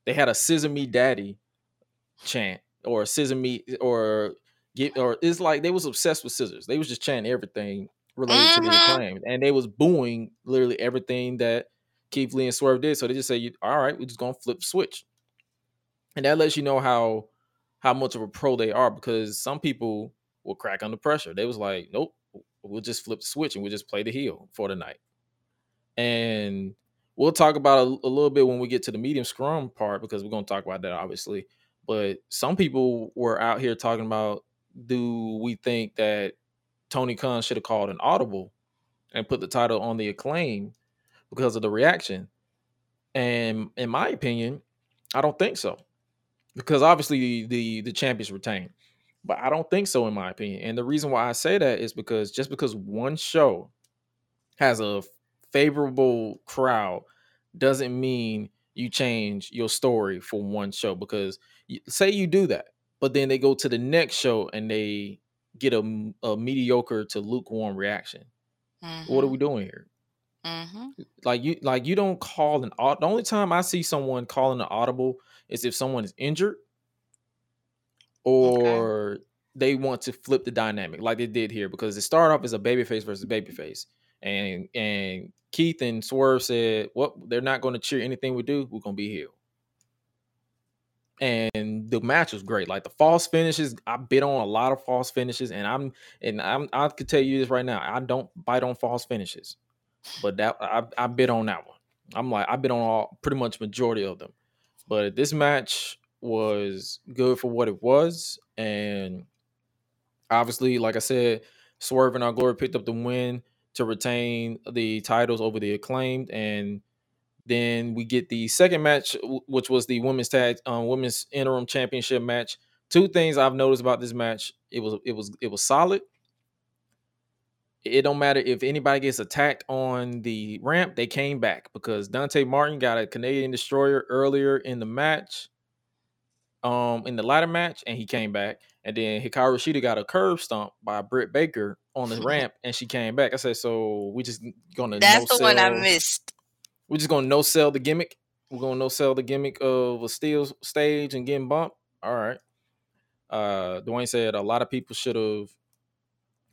they had a "Scissor Me Daddy" chant or "Scissor Me" or get or it's like they was obsessed with scissors. They was just chanting everything related mm-hmm. to the acclaim, and they was booing literally everything that Keith Lee and Swerve did. So they just say, "All right, we're just gonna flip switch," and that lets you know how how much of a pro they are because some people will crack under pressure. They was like, "Nope, we'll just flip the switch and we'll just play the heel for the night." And we'll talk about a, a, little bit when we get to the media scrum part because we're going to talk about that obviously. But some people were out here talking about do we think that Tony Khan should have called an audible and put the title on the acclaim because of the reaction? And in my opinion, I don't think so. Because obviously the the, champions retain. But I don't think so in my opinion. And the reason why I say that is because just because one show has a favorable crowd doesn't mean you change your story for one show because say you do that but then they go to the next show and they get a, a mediocre to lukewarm reaction mm-hmm. what are mm-hmm. we doing here mm-hmm. like you like you don't call an the only time i see someone calling an audible is if someone is injured or okay. they want to flip the dynamic like they did here because it started off as a babyface versus babyface and and Keith and Swerve said, "Well, they're not going to cheer anything we do. We're going to be here." And the match was great. Like the false finishes, I bit on a lot of false finishes, and I'm and I'm I could tell you this right now. I don't bite on false finishes, but that I, I bit on that one. I'm like I bit on all pretty much majority of them. But this match was good for what it was, and obviously, like I said, Swerve and our glory picked up the win to retain the titles over the acclaimed and then we get the second match which was the women's tag um, women's interim championship match. Two things i've noticed about this match it was it was it was solid. It don't matter if anybody gets attacked on the ramp they came back because dante martin got a canadian destroyer earlier in the match um in the ladder match and he came back and then hikaru shida got a curb stomp by britt baker on the ramp and she came back. I said, so we just gonna That's no the one I missed. We're just gonna no sell the gimmick. We're gonna no sell the gimmick of a steel stage and getting bumped. All right. Uh Dwayne said a lot of people should have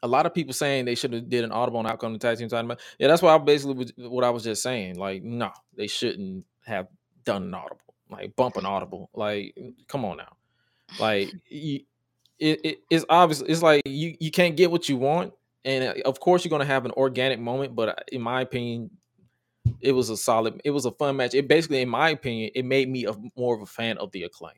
a lot of people saying they should have did an audible on outcome the tag team title. Yeah, that's why I basically was, what I was just saying. Like, no, they shouldn't have done an audible. Like bump an audible. Like, come on now. Like you, it, it, it's obvious. It's like you you can't get what you want, and uh, of course you're gonna have an organic moment. But uh, in my opinion, it was a solid. It was a fun match. It basically, in my opinion, it made me a, more of a fan of the acclaim.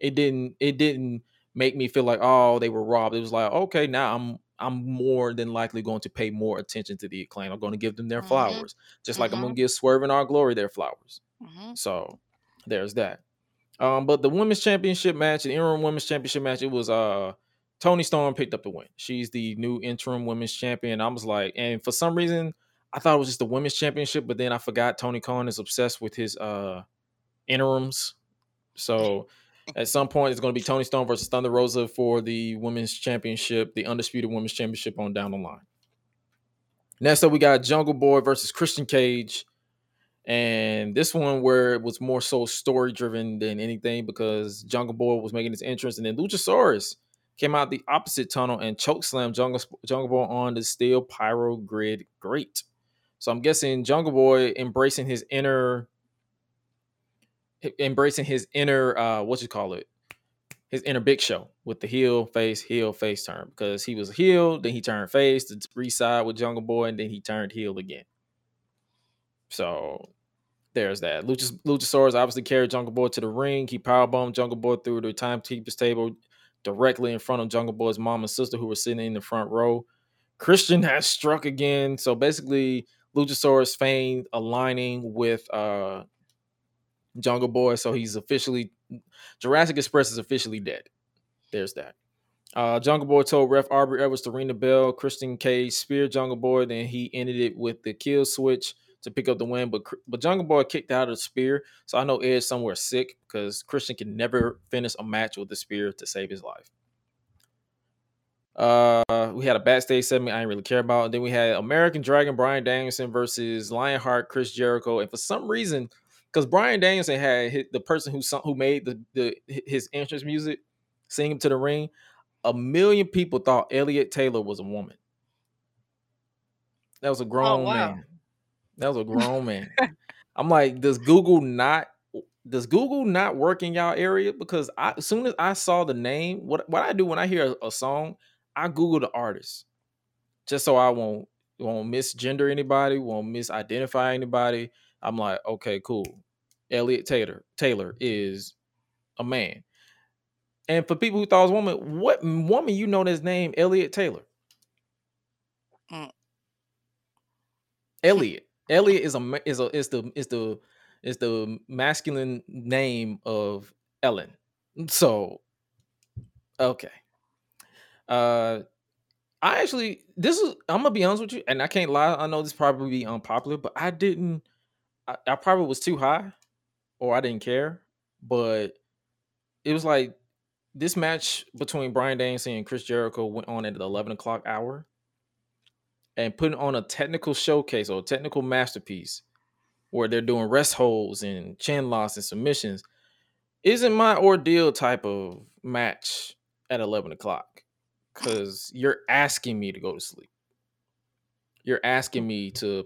It didn't. It didn't make me feel like oh they were robbed. It was like okay now I'm I'm more than likely going to pay more attention to the acclaim. I'm going to give them their Mhm. flowers, just like I'm going to give Swerve and Our Glory their flowers. hmm So there's that. Um, but the women's championship match, the interim women's championship match, it was uh Toni Storm picked up the win. She's the new interim women's champion. I was like, and for some reason, I thought it was just the women's championship, but then I forgot Tony Khan is obsessed with his uh interims. So at some point, it's going to be Toni Storm versus Thunder Rosa for the women's championship, the undisputed women's championship on down the line. Next up, we got Jungle Boy versus Christian Cage. And this one where it was more so story driven than anything because Jungle Boy was making his entrance, and then Luchasaurus came out the opposite tunnel and chokeslammed Jungle, Jungle Boy on the steel pyro grid grate. So I'm guessing Jungle Boy embracing his inner, embracing his inner, uh, what you call it, his inner Big Show with the heel face heel face turn because he was heel, then he turned face to reside with Jungle Boy, and then he turned heel again. So there's that. Luchas, Luchasaurus obviously carried Jungle Boy to the ring. He powerbombed Jungle Boy through the timekeeper's table directly in front of Jungle Boy's mom and sister who were sitting in the front row. Christian has struck again. So basically, Luchasaurus feigned aligning with uh Jungle Boy. So he's officially Jurassic Express is officially dead. There's that. Uh, Jungle Boy told ref Aubrey Edwards to ring the bell. Christian Cage speared Jungle Boy. Then he ended it with the kill switch to pick up the win. But but Jungle Boy kicked out of the spear. So I know Edge somewhere sick because Christian can never finish a match with the spear to save his life. Uh, we had a backstage segment I didn't really care about. And then we had American Dragon Bryan Danielson versus Lionheart Chris Jericho. And for some reason, because Bryan Danielson had hit the person who who made the, the his entrance music sing him to the ring, a million people thought Elliot Taylor was a woman. That was a grown wow. man. That was a grown man. I'm like, does Google not does Google not work in y'all area? Because I, as soon as I saw the name, what what I do when I hear a, a song, I Google the artist, just so I won't won't misgender anybody, won't misidentify anybody. I'm like, okay, cool. Elliot Taylor Taylor is a man. And for people who thought it was a woman, what woman you know this name Elliot Taylor? Mm. Elliot. Elliot is a is a is the is the is the masculine name of Ellen. So okay. Uh I actually this is I'm gonna be honest with you, and I can't lie, I know this probably be unpopular, but I didn't I, I probably was too high or I didn't care, but it was like this match between Bryan Danielson and Chris Jericho went on at the 11 o'clock hour and putting on a technical showcase or a technical masterpiece where they're doing rest holds and chin locks and submissions isn't my ordeal type of match at 11 o'clock. Because you're asking me to go to sleep. You're asking me to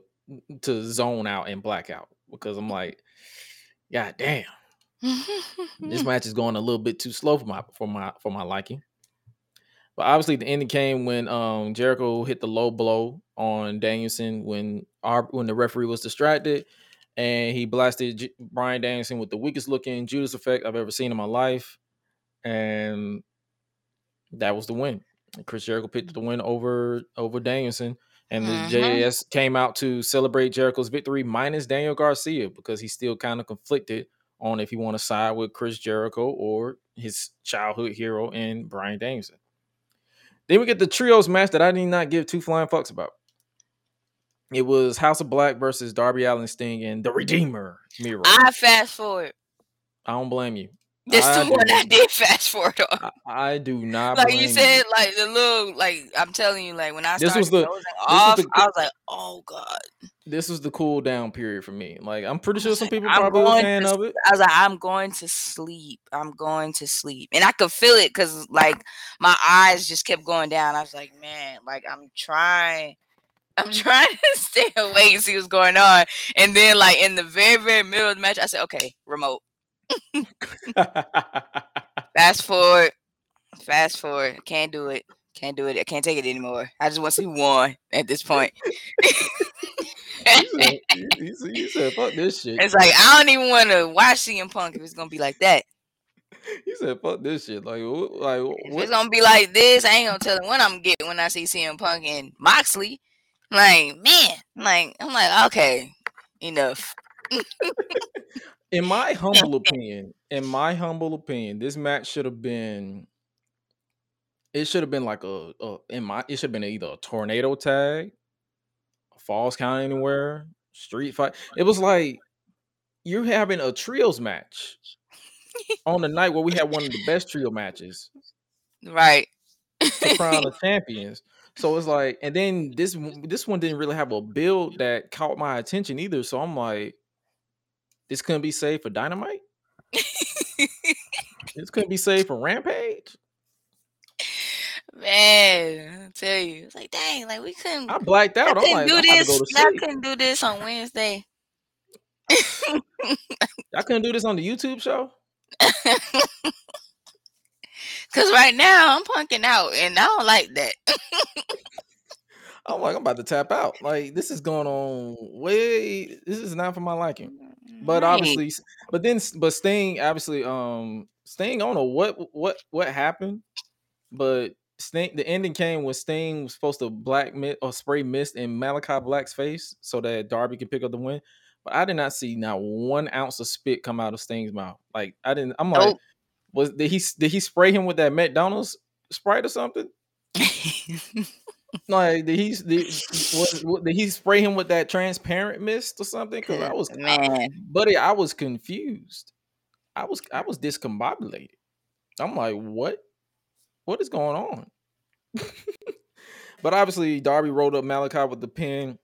to zone out and black out because i'm like god damn. This match is going a little bit too slow for my for my for my liking but obviously, the ending came when um, Jericho hit the low blow on Danielson when our when the referee was distracted, and he blasted J- Bryan Danielson with the weakest looking Judas effect I've ever seen in my life, and that was the win. Chris Jericho picked the win over over Danielson, and the Mhm. JAS came out to celebrate Jericho's victory minus Daniel Garcia because he's still kind of conflicted on if he want to side with Chris Jericho or his childhood hero in Bryan Danielson. Then we get the trios match that I did not give two flying fucks about. It was House of Black versus Darby Allin Sting, and the Redeemer Miro. I, I fast forward. I don't blame you. This I one do. I did fast forward on. I, I do not. like you said, like the little, like I'm telling you, like when I This started was the- dozing was off, the- I was like, oh god. This was the cool down period for me. Like I'm pretty sure some people I'm probably were a fan to of it. I was like, I'm going to sleep. I'm going to sleep, and I could feel it because like my eyes just kept going down. I was like, man, like I'm trying. I'm mm. trying to stay awake and see what's going on. And then, like in the very, very middle of the match, I said, "Okay, remote, fast forward, fast forward. Can't do it. Can't do it. I can't take it anymore. I just want to see one at this point." you, said, you- you said- you "Fuck this shit." It's like I don't even want to watch CM Punk if it's gonna be like that. he said, "Fuck this shit." Like, like it's gonna be like this, I ain't gonna tell him when I'm getting when I see CM Punk and Moxley. Like, man, like I'm like, okay, enough. In my humble opinion, in my humble opinion, this match should have been. It should have been like a, a in my. It should have been either a tornado tag, a falls count anywhere, street fight. It was like you're having a trios match on the night where we had one of the best trio matches Right. to crown the champions. So it's like, and then this this one didn't really have a build that caught my attention either. So I'm like, this couldn't be saved for Dynamite. This couldn't be saved for Rampage. Man, I tell you, it's like dang, like we couldn't. I blacked out. I'm couldn't like, do to this. I couldn't do this on Wednesday. I couldn't do this on the YouTube show. Cause right now I'm punking out, and I don't like that. I'm like, I'm about to tap out. Like, this is going on way. This is not for my liking. But Right. obviously, but then, but Sting obviously, um, Sting. I don't know what what what happened, but Sting. The ending came when Sting was supposed to black mist or spray mist in Malachi Black's face so that Darby could pick up the win. But I did not see not one ounce of spit come out of Sting's mouth. Like I didn't. I'm like, Nope. was did he did he spray him with that McDonald's Sprite or something? Like did he did, was, did he spray him with that transparent mist or something? Because I was man. buddy, I was confused. I was I was discombobulated. I'm like, what? What is going on? but obviously, Darby rolled up Malachi with the pin.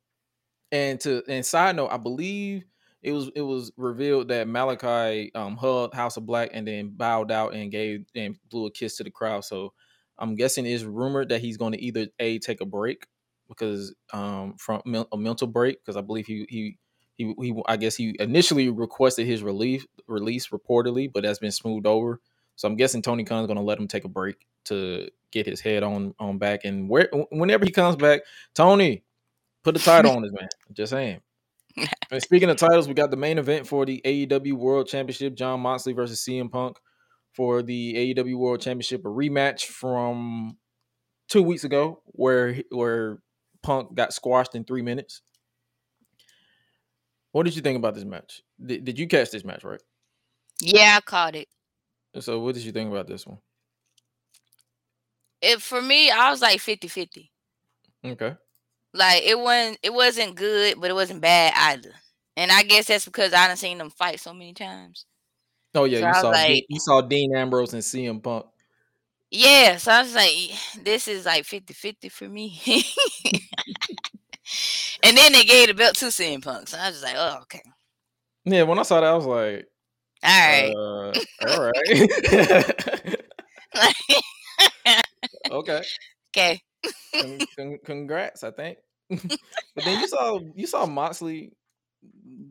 And to and side note, I believe it was it was revealed that Malachi um hugged House of Black and then bowed out and gave and blew a kiss to the crowd. So I'm guessing it's rumored that he's going to either a take a break because um from a mental break because I believe he he he he I guess he initially requested his relief release reportedly, but that's been smoothed over. So I'm guessing Tony Khan's going to let him take a break to get his head on on back. And where whenever he comes back, Tony, put the title on his man. Just saying. And speaking of titles, we got the main event for the AEW World Championship: Jon Moxley versus CM Punk for the AEW World Championship, a rematch from two weeks ago, where where Punk got squashed in three minutes. What did you think about this match? Did, did you catch this match right? Yeah, I caught it. So, what did you think about this one? It for me, I was like 50-50. Okay. Like it wasn't it wasn't good, but it wasn't bad either. And I guess that's because I done seen them fight so many times. Oh yeah, So you saw Dean, like- you saw Dean Ambrose and CM Punk. Yeah, so I was like, this is like 50-50 for me. and then they gave the belt to CM Punk. So I was like, oh, okay. Yeah, when I saw that, I was like, All right. uh, all right, okay. okay. Con- con- congrats, I think. but then you saw you saw Moxley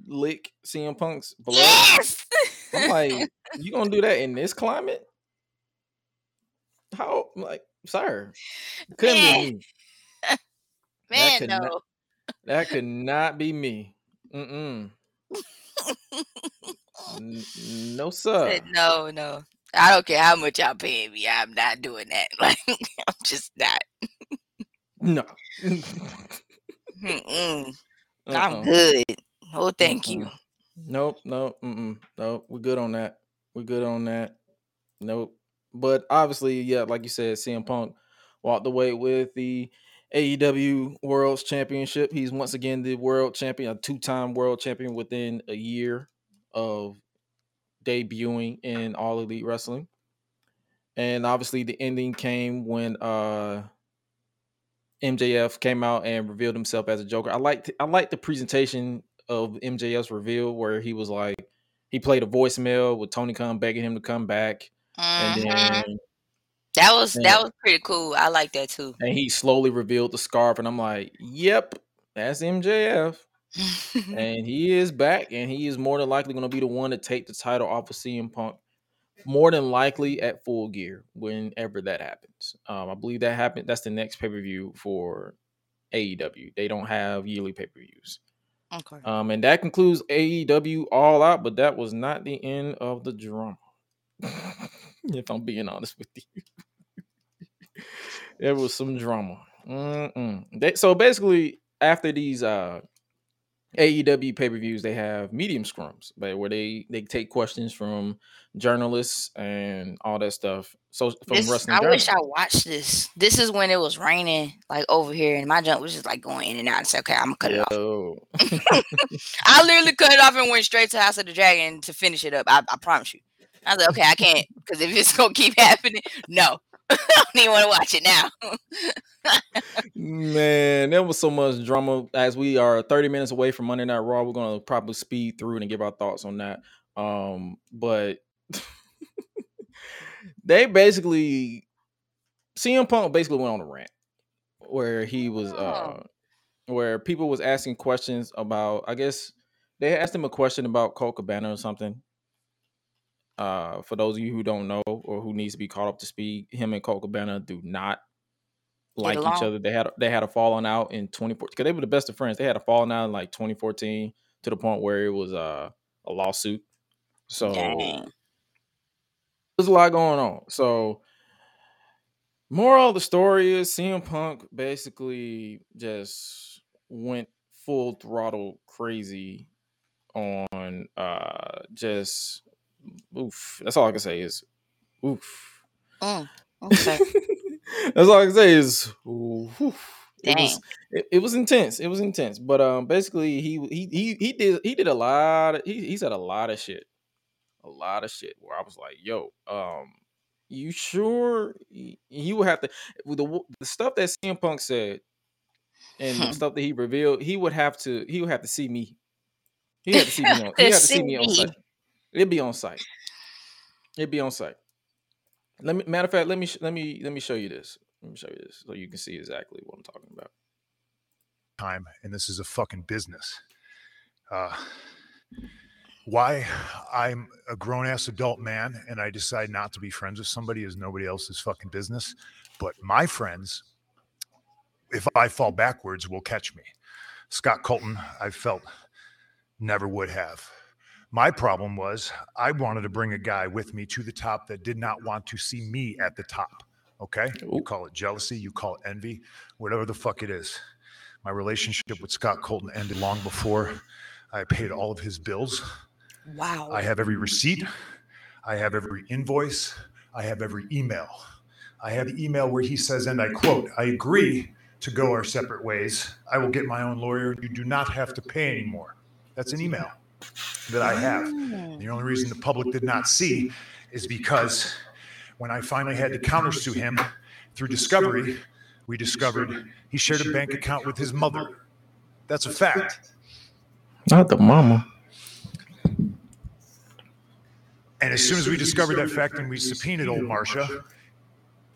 lick CM Punk's blood. Yes. I'm like, you gonna do that in this climate? How like, sir? Couldn't be me. Man, could not- no. That could not be me. Mm-mm. N- no, sir. No, no. I don't care how much y'all paying me. I'm not doing that. Like, I'm just not. No. Mm-mm. Uh-uh. I'm good. Oh, thank you. Nope, nope, mm-mm, nope. We're good on that. We're good on that. Nope. But obviously, yeah, like you said, CM Punk walked away with the AEW World's Championship. He's once again the world champion, a two-time world champion within a year of debuting in All Elite Wrestling. And obviously, the ending came when uh MJF came out and revealed himself as a Joker. I liked I liked the presentation of MJF's reveal where he was like he played a voicemail with Tony Khan begging him to come back, and Mhm. then That was Yeah. that was pretty cool. I like that too. and he slowly revealed the scarf, and I'm like, "Yep, that's MJF, and he is back, and he is more than likely going to be the one to take the title off of CM Punk." More than likely at Full Gear, whenever that happens. Um, I believe that happened. That's the next pay per view for AEW. They don't have yearly pay per views. Okay. Um, and that concludes AEW All Out, but that was not the end of the drama. if I'm being honest with you. there was some drama. They, so basically, after these uh, AEW pay per views, they have media scrums, but where they they take questions from journalists and all that stuff. So from This wrestling, I wish. I watched this. This is when it was raining, like over here, and my jump was just like going in and out. And said, "Okay, I'm gonna cut it off." I literally cut it off and went straight to House of the Dragon to finish it up. I, I promise you. I was like, "Okay, I can't because if it's gonna keep happening, no, I don't even want to watch it now." Man, there was so much drama. As we are 30 minutes away from Monday Night Raw, we're gonna probably speed through it and give our thoughts on that. Um, but they basically CM Punk basically went on a rant where he was uh where people was asking questions about I guess they asked him a question about Colt Cabana or something. Uh, for those of you who don't know or who needs to be caught up to speed, him and Colt Cabana do not like each other. They had they had a falling out in 2014 because they were the best of friends. They had a falling out in like 2014 to the point where it was uh, a lawsuit. So Dang. there's a lot going on. So moral of the story is CM Punk basically just went full throttle crazy on uh just oof. That's all I can say is oof. Mm, okay. That's all I can say is oof. It was it, it was intense. It was intense. But um basically he he he he did he did a lot of he, he said a lot of shit. A lot of shit where I was like, yo, um, you sure he, he would have to with the the stuff that CM Punk said and the Hmm. stuff that he revealed, he would have to he would have to see me. He had to see me on he had to see me on me. It'd be on site. It'd be on site. Let me matter of fact, let me let me let me show you this. Let me show you this so you can see exactly what I'm talking about. time, and this is a fucking business. Uh, why I'm a grown ass adult man and I decide not to be friends with somebody is nobody else's fucking business. But my friends, if I fall backwards, will catch me. Scott Colton, I felt never would have. My problem was I wanted to bring a guy with me to the top that did not want to see me at the top. Okay. You call it jealousy, you call it envy, whatever the fuck it is. My relationship with Scott Colton ended long before I paid all of his bills. Wow. I have every receipt. I have every invoice. I have every email. I have the email where he says, and I quote, I agree to go our separate ways. I will get my own lawyer. You do not have to pay anymore. That's an email that I have. The only reason the public did not see is because when I finally had to countersue him through discovery, we discovered he shared a bank account with his mother. That's a fact. Not the mama. And as soon as we discovered that fact and we subpoenaed old Marcia,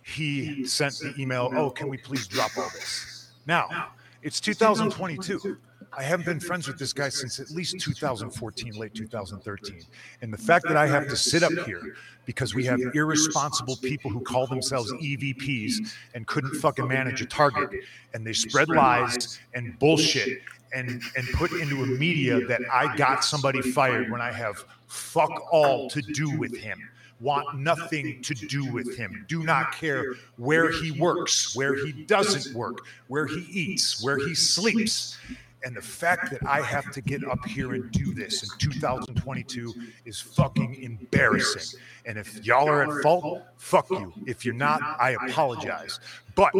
he sent the email, Oh, can we please drop all this? Now, it's 2022. I haven't been friends with this guy since at least 2014, late 2013. And the fact that I have to sit up here because we have irresponsible people who call themselves EVPs and couldn't fucking manage a target, and they spread lies and bullshit and and put into a media that I got somebody fired when I have fuck all to do with him. Want nothing to do with him. Do not care where he works, where he doesn't work, where he eats, where he sleeps. And the fact that I have to get up here and do this in 2022 is fucking embarrassing. And if y'all are at fault, fuck you. If you're not, I apologize. But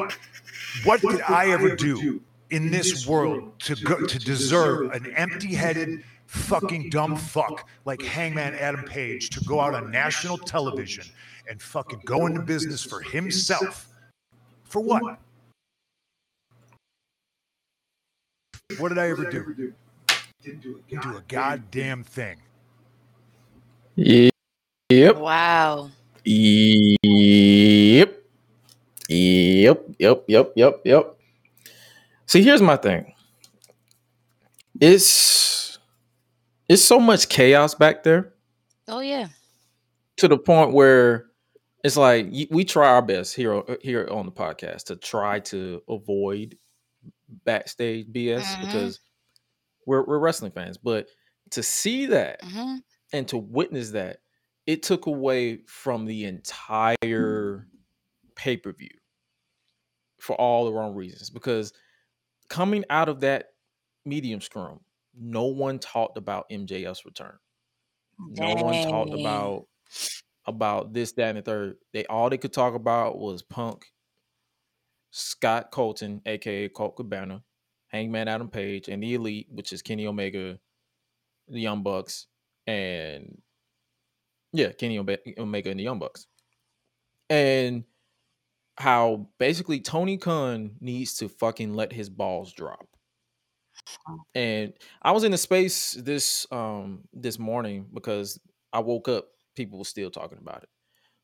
what did I ever do in this world to go to deserve an empty-headed fucking dumb fuck like Hangman Adam Page to go out on national television and fucking go into business for himself? For what? What did I ever do? Didn't do a goddamn thing. Yep. Wow. Yep. Yep. Yep. Yep. Yep. Yep. See, here's my thing. It's it's so much chaos back there Oh yeah. to the point where it's like we try our best here here on the podcast to try to avoid backstage BS Mhm. because we're we're wrestling fans, but to see that hmm and to witness that it took away from the entire pay per view for all the wrong reasons. Because coming out of that media scrum, no one talked about MJF's return. No one talked about about this, that, and the third. They all they could talk about was Punk, Scott Colton, aka Colt Cabana, Hangman Adam Page, and the Elite, which is Kenny Omega, the Young Bucks, and yeah, Kenny Omega and the Young Bucks. And how basically Tony Khan needs to fucking let his balls drop. And I was in the space this um this morning because I woke up, people were still talking about it.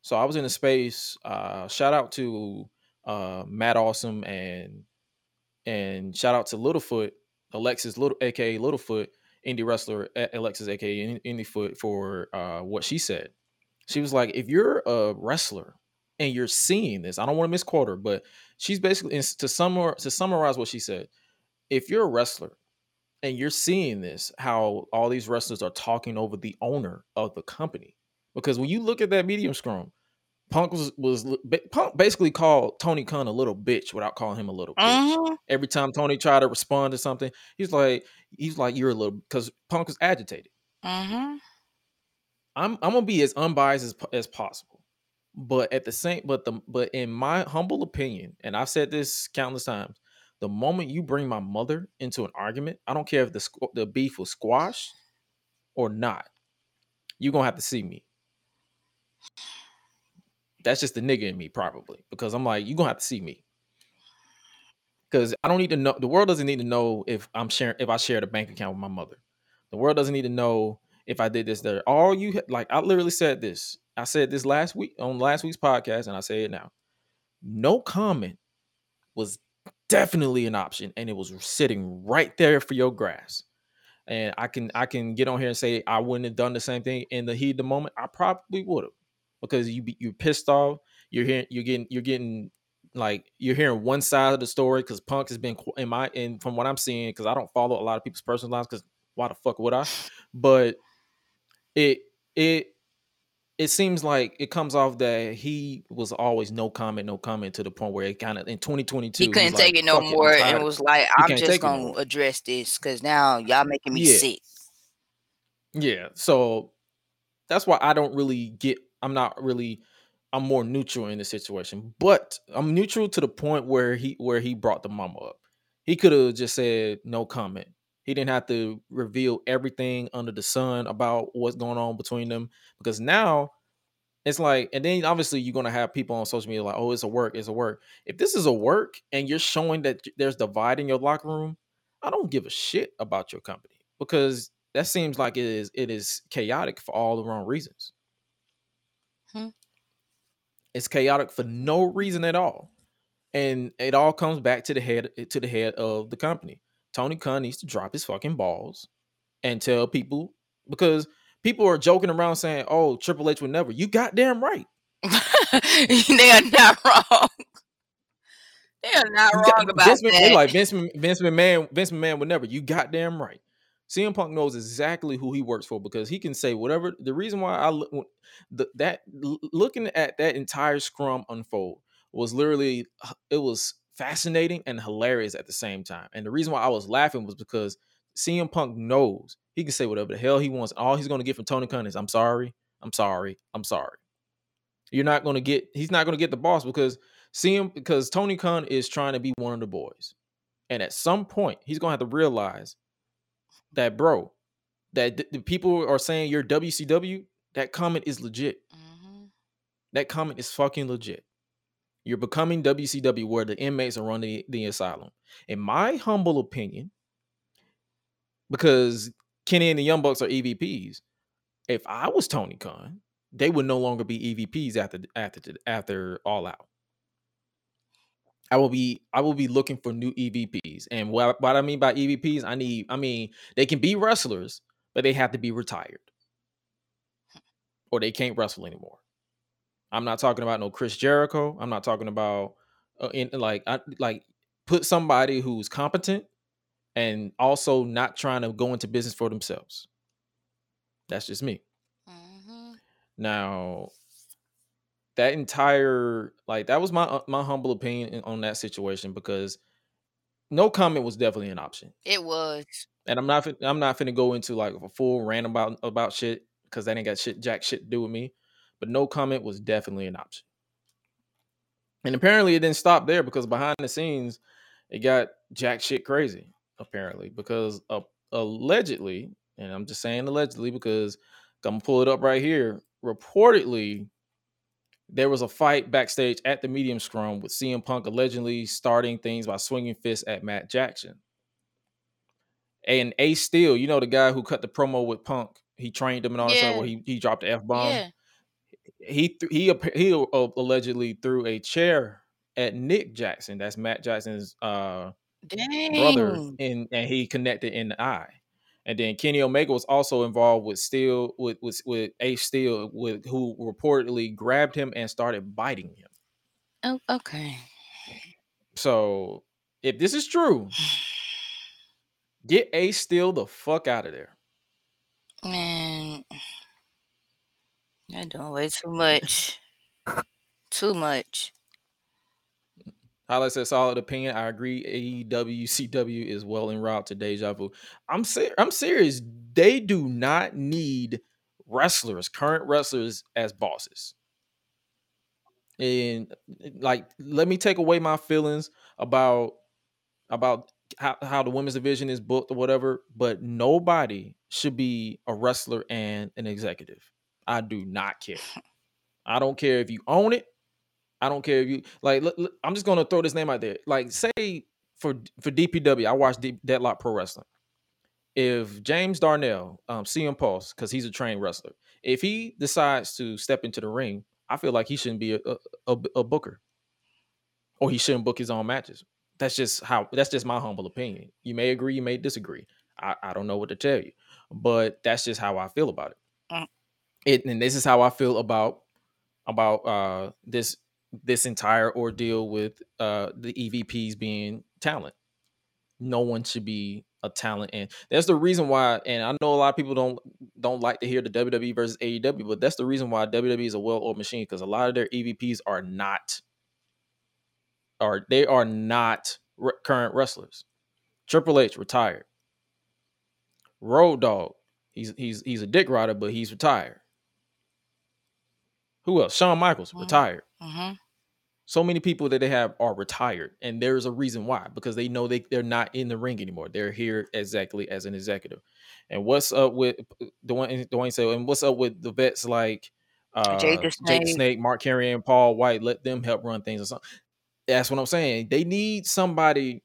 So I was in the space. Uh shout out to uh Matt Awesome and and shout out to Littlefoot, Alexis Little aka Littlefoot, indie wrestler Alexis aka In- Indiefoot for uh what she said. She was like, if you're a wrestler and you're seeing this, I don't want to misquote her, but she's basically to summar to summarize what she said. If you're a wrestler and you're seeing this, how all these wrestlers are talking over the owner of the company, because when you look at that media scrum, Punk was was Punk basically called Tony Khan a little bitch without calling him a little bitch. Mhm. Every time Tony tried to respond to something, he's like, he's like, you're a little because Punk was agitated. Mhm. I'm I'm gonna be as unbiased as as possible. But at the same, but the but in my humble opinion, and I've said this countless times, the moment you bring my mother into an argument, I don't care if the the beef was squashed or not, you're gonna have to see me. That's just the nigga in me, probably, because I'm like, you're gonna have to see me. Because I don't need to know. The world doesn't need to know if I'm sharing if I shared a bank account with my mother. The world doesn't need to know if I did this there. All you like, I literally said this. I said this last week on last week's podcast, and I say it now. No comment was definitely an option, and it was sitting right there for your grasp. And I can I can get on here and say I wouldn't have done the same thing in the heat of the moment. I probably would have because you be you're pissed off. You're hearing you're getting you're getting like you're hearing one side of the story because Punk has been in my and from what I'm seeing because I don't follow a lot of people's personal lives because why the fuck would I? But it it it seems like it comes off that he was always no comment, no comment to the point where it kind of in 2022 He couldn't like, take it no more tired and was like, I'm just it no gonna address this because now y'all making me Yeah. sick. Yeah. So that's why I don't really get I'm not really I'm more neutral in the situation. But I'm neutral to the point where he where he brought the mama up. He could have just said no comment. He didn't have to reveal everything under the sun about what's going on between them because now it's like, and then obviously you're gonna have people on social media like, oh, it's a work, it's a work. If this is a work and you're showing that there's divide in your locker room, I don't give a shit about your company because that seems like it is it is chaotic for all the wrong reasons. It's chaotic for no reason at all, and it all comes back to the head to the head of the company. Tony Khan needs to drop his fucking balls and tell people because people are joking around saying, "Oh, Triple H would never." You goddamn right. they are not wrong. They are not wrong about Vince, that. like Vince, Vince McMahon. Vince McMahon would never. You goddamn right. CM Punk knows exactly who he works for because he can say whatever. The reason why I look that looking at that entire scrum unfold was literally it was fascinating and hilarious at the same time. And the reason why I was laughing was because CM Punk knows he can say whatever the hell he wants. All he's going to get from Tony Khan is "I'm sorry, I'm sorry, I'm sorry." You're not going to get. He's not going to get the boss because CM because Tony Khan is trying to be one of the boys, and at some point he's going to have to realize that, bro, that th- the people are saying you're WCW. That comment is legit. Mhm. That comment is fucking legit. You're becoming WCW where the inmates are running the, the asylum. In my humble opinion, because Kenny and the Young Bucks are EVPs, if I was Tony Khan, they would no longer be EVPs after after after All Out. I will be I will be looking for new EVPs. And what, what I mean by EVPs, I need I mean they can be wrestlers, but they have to be retired. Or they can't wrestle anymore. I'm not talking about no Chris Jericho. I'm not talking about uh, in like I, like put somebody who's competent and also not trying to go into business for themselves. That's just me. Mhm. Now, that entire like that was my uh, my humble opinion on that situation because no comment was definitely an option. It was. And I'm not I'm not finna go into like a full rant about about shit because that ain't got shit jack shit to do with me. But no comment was definitely an option. And apparently it didn't stop there because behind the scenes it got jack shit crazy apparently because uh, allegedly, and I'm just saying allegedly because I'm gonna pull it up right here. Reportedly, there was a fight backstage at the media scrum with CM Punk allegedly starting things by swinging fists at Matt Jackson. And Ace Steel, you know the guy who cut the promo with Punk, he trained him and all that stuff. Yeah. Where he he dropped the f bomb. Yeah. He th- he he allegedly threw a chair at Nick Jackson. That's Matt Jackson's uh brother, and and he connected in the eye. And then Kenny Omega was also involved with Steel with with with Ace Steel, with who reportedly grabbed him and started biting him. Oh, okay. So if this is true, get Ace Steel the fuck out of there. Man, I don't way too much. Too much. Hi-Lite said solid opinion. I agree. AEW CW is well en route to deja vu. I'm ser- I'm serious. They do not need wrestlers, current wrestlers, as bosses. And like, let me take away my feelings about about how, how the women's division is booked or whatever. But nobody should be a wrestler and an executive. I do not care. I don't care if you own it. I don't care if you like. Look, look, I'm just gonna throw this name out there. Like, say for for DPW, I watch Deep, Deadlock Pro Wrestling. If James Darnell, um, CM Pulse, because he's a trained wrestler, if he decides to step into the ring, I feel like he shouldn't be a, a, a, a booker, or he shouldn't book his own matches. That's just how. That's just my humble opinion. You may agree, you may disagree. I, I don't know what to tell you, but that's just how I feel about it. Mm. It and this is how I feel about about uh this this entire ordeal with uh the EVPs being talent. No one should be a talent, and that's the reason why. And I know a lot of people don't don't like to hear the WWE versus AEW, but that's the reason why WWE is a well-oiled machine because a lot of their EVPs are not, are they are not re- current wrestlers. Triple H retired. Road Dog, he's he's he's a dick rider, but he's retired. Who else? Shawn Michaels Mhm. retired Mm-hmm. so many people that they have are retired and there's a reason why because they know they, they're not in the ring anymore they're here exactly as an executive and what's up with Dwayne, Dwayne said and what's up with the vets like uh Jake Jake Snake. Snake, Mark Carey, and Paul White let them help run things or something that's what I'm saying they need somebody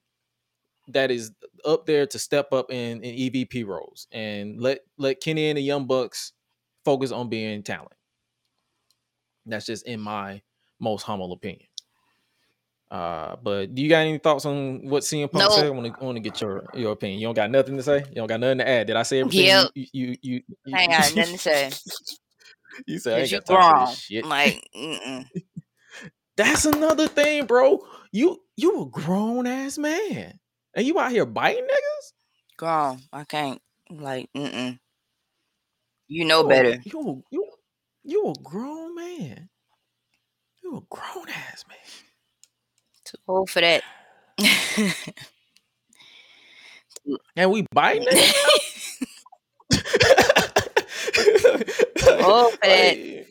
that is up there to step up in, in EVP roles and let let Kenny and the Young Bucks focus on being talent that's just in my most humble opinion. Uh, but do you got any thoughts on what CM Punk No. said? I want to want to get your your opinion. You don't got nothing to say. You don't got nothing to add. Did I say everything? Yep. You you you. you I got nothing to say. you said I Cause ain't you got time for grown. this shit. Like, mm-mm. That's another thing, bro. You you a grown ass man, and you out here biting niggas. grown. I can't. Like, mm-mm. You know You a- better. You a- you you a grown man. You a grown ass man. Too old for that. And we biting niggas. Oh, for that.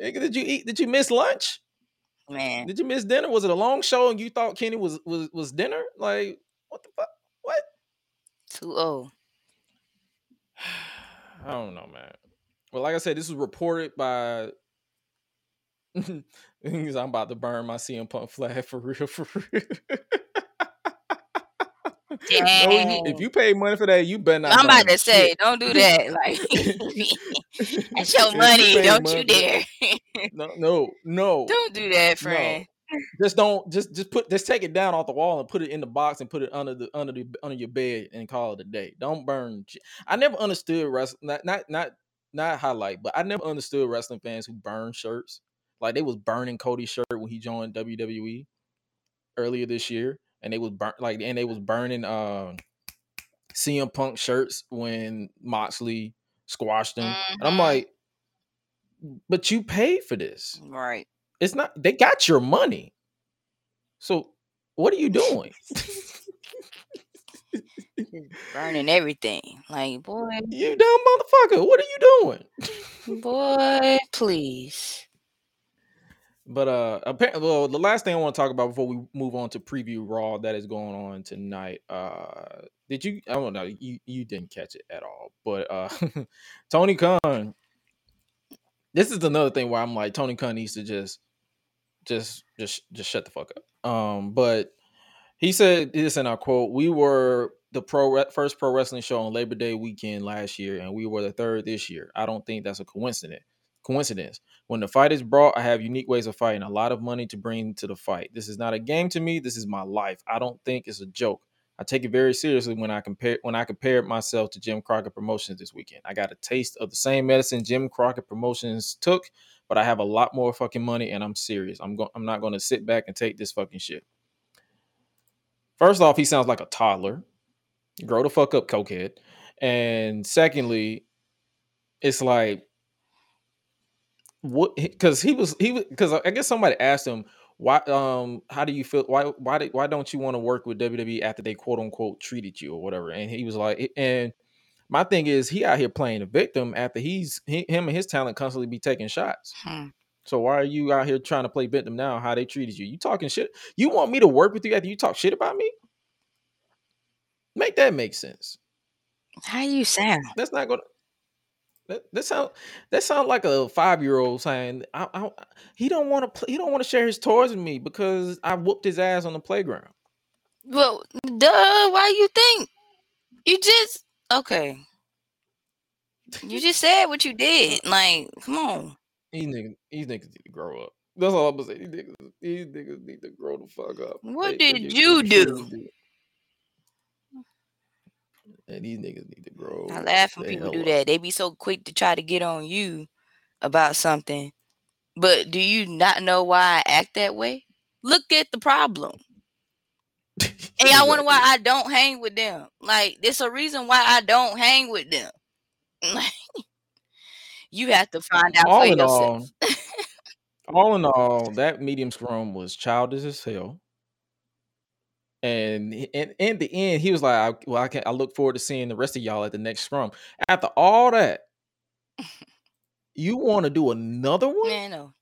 Like, did you eat? Did you miss lunch? Man, Did you miss dinner? Was it a long show and you thought Kenny was was was dinner? Like what the fuck? What? too old. I don't know, man. Well, like I said, this was reported by. Because I'm about to burn my CM Punk flag for real, for real. No, if you pay money for that, you better not. I'm about to say, shit. don't do that. Like, that's your you money. pay Don't money you dare. No, no, no. don't do that, friend. just don't just just put just take it down off the wall and put it in the box and put it under the under the under your bed and call it a day. Don't burn. shit. I never understood wrestling. Not not not not Hi-Lite, but I never understood wrestling fans who burn shirts. Like they was burning Cody's shirt when he joined WWE earlier this year, and they was burn like and they was burning uh, CM Punk shirts when Moxley squashed him. And I'm Mhm. like, but you paid for this. Right. It's not they got your money. So what are you doing? Burning everything. Like, boy, you dumb motherfucker. What are you doing? boy, please. But uh apparently well, the last thing I want to talk about before we move on to preview Raw that is going on tonight. Uh did you I don't know, you you didn't catch it at all. But uh Tony Khan this is another thing where I'm like Tony Khan needs to just just just just shut the fuck up. Um but he said this in our quote, we were the pro first pro wrestling show on Labor Day weekend last year and we were the third this year. I don't think that's a coincidence. Coincidence. When the fight is brought, I have unique ways of fighting, a lot of money to bring to the fight. This is not a game to me. This is my life. I don't think it's a joke. I take it very seriously when I compare when I compared myself to Jim Crockett Promotions this weekend. I got a taste of the same medicine Jim Crockett Promotions took, but I have a lot more fucking money and I'm serious. I'm going I'm not going to sit back and take this fucking shit. First off, he sounds like a toddler. Grow the fuck up, cokehead. And secondly, it's like what because he was he was because I guess somebody asked him why um how do you feel why why did, why don't you want to work with WWE after they quote unquote treated you or whatever and he was like and my thing is he out here playing a victim after he's he, him and his talent constantly be taking shots Hmm. so why are you out here trying to play victim now how they treated you you talking shit you want me to work with you after you talk shit about me make that make sense How you sound? that's not gonna that, that sound that sound like a five year old saying I, I, he don't want to play he don't want to share his toys with me because I whooped his ass on the playground. Well, duh. Why you think? You just okay. You just said what you did. Like, come on. These niggas, these niggas need to grow up. That's all I'm gonna say. These niggas, these niggas need to grow the fuck up. What They- did you they do? Truly And these niggas need to grow. I laugh when the people do that. They be so quick to try to get on you about something. But do you not know why I act that way? Look at the problem. And y'all wonder why I don't hang with them. Like, there's a reason why I don't hang with them. You have to find out all for in yourself. all, all in all, that media scrum was childish as hell. And and in the end, he was like, I, "Well, I can. I look forward to seeing the rest of y'all at the next scrum." After all that, you want to do another one? Man, no.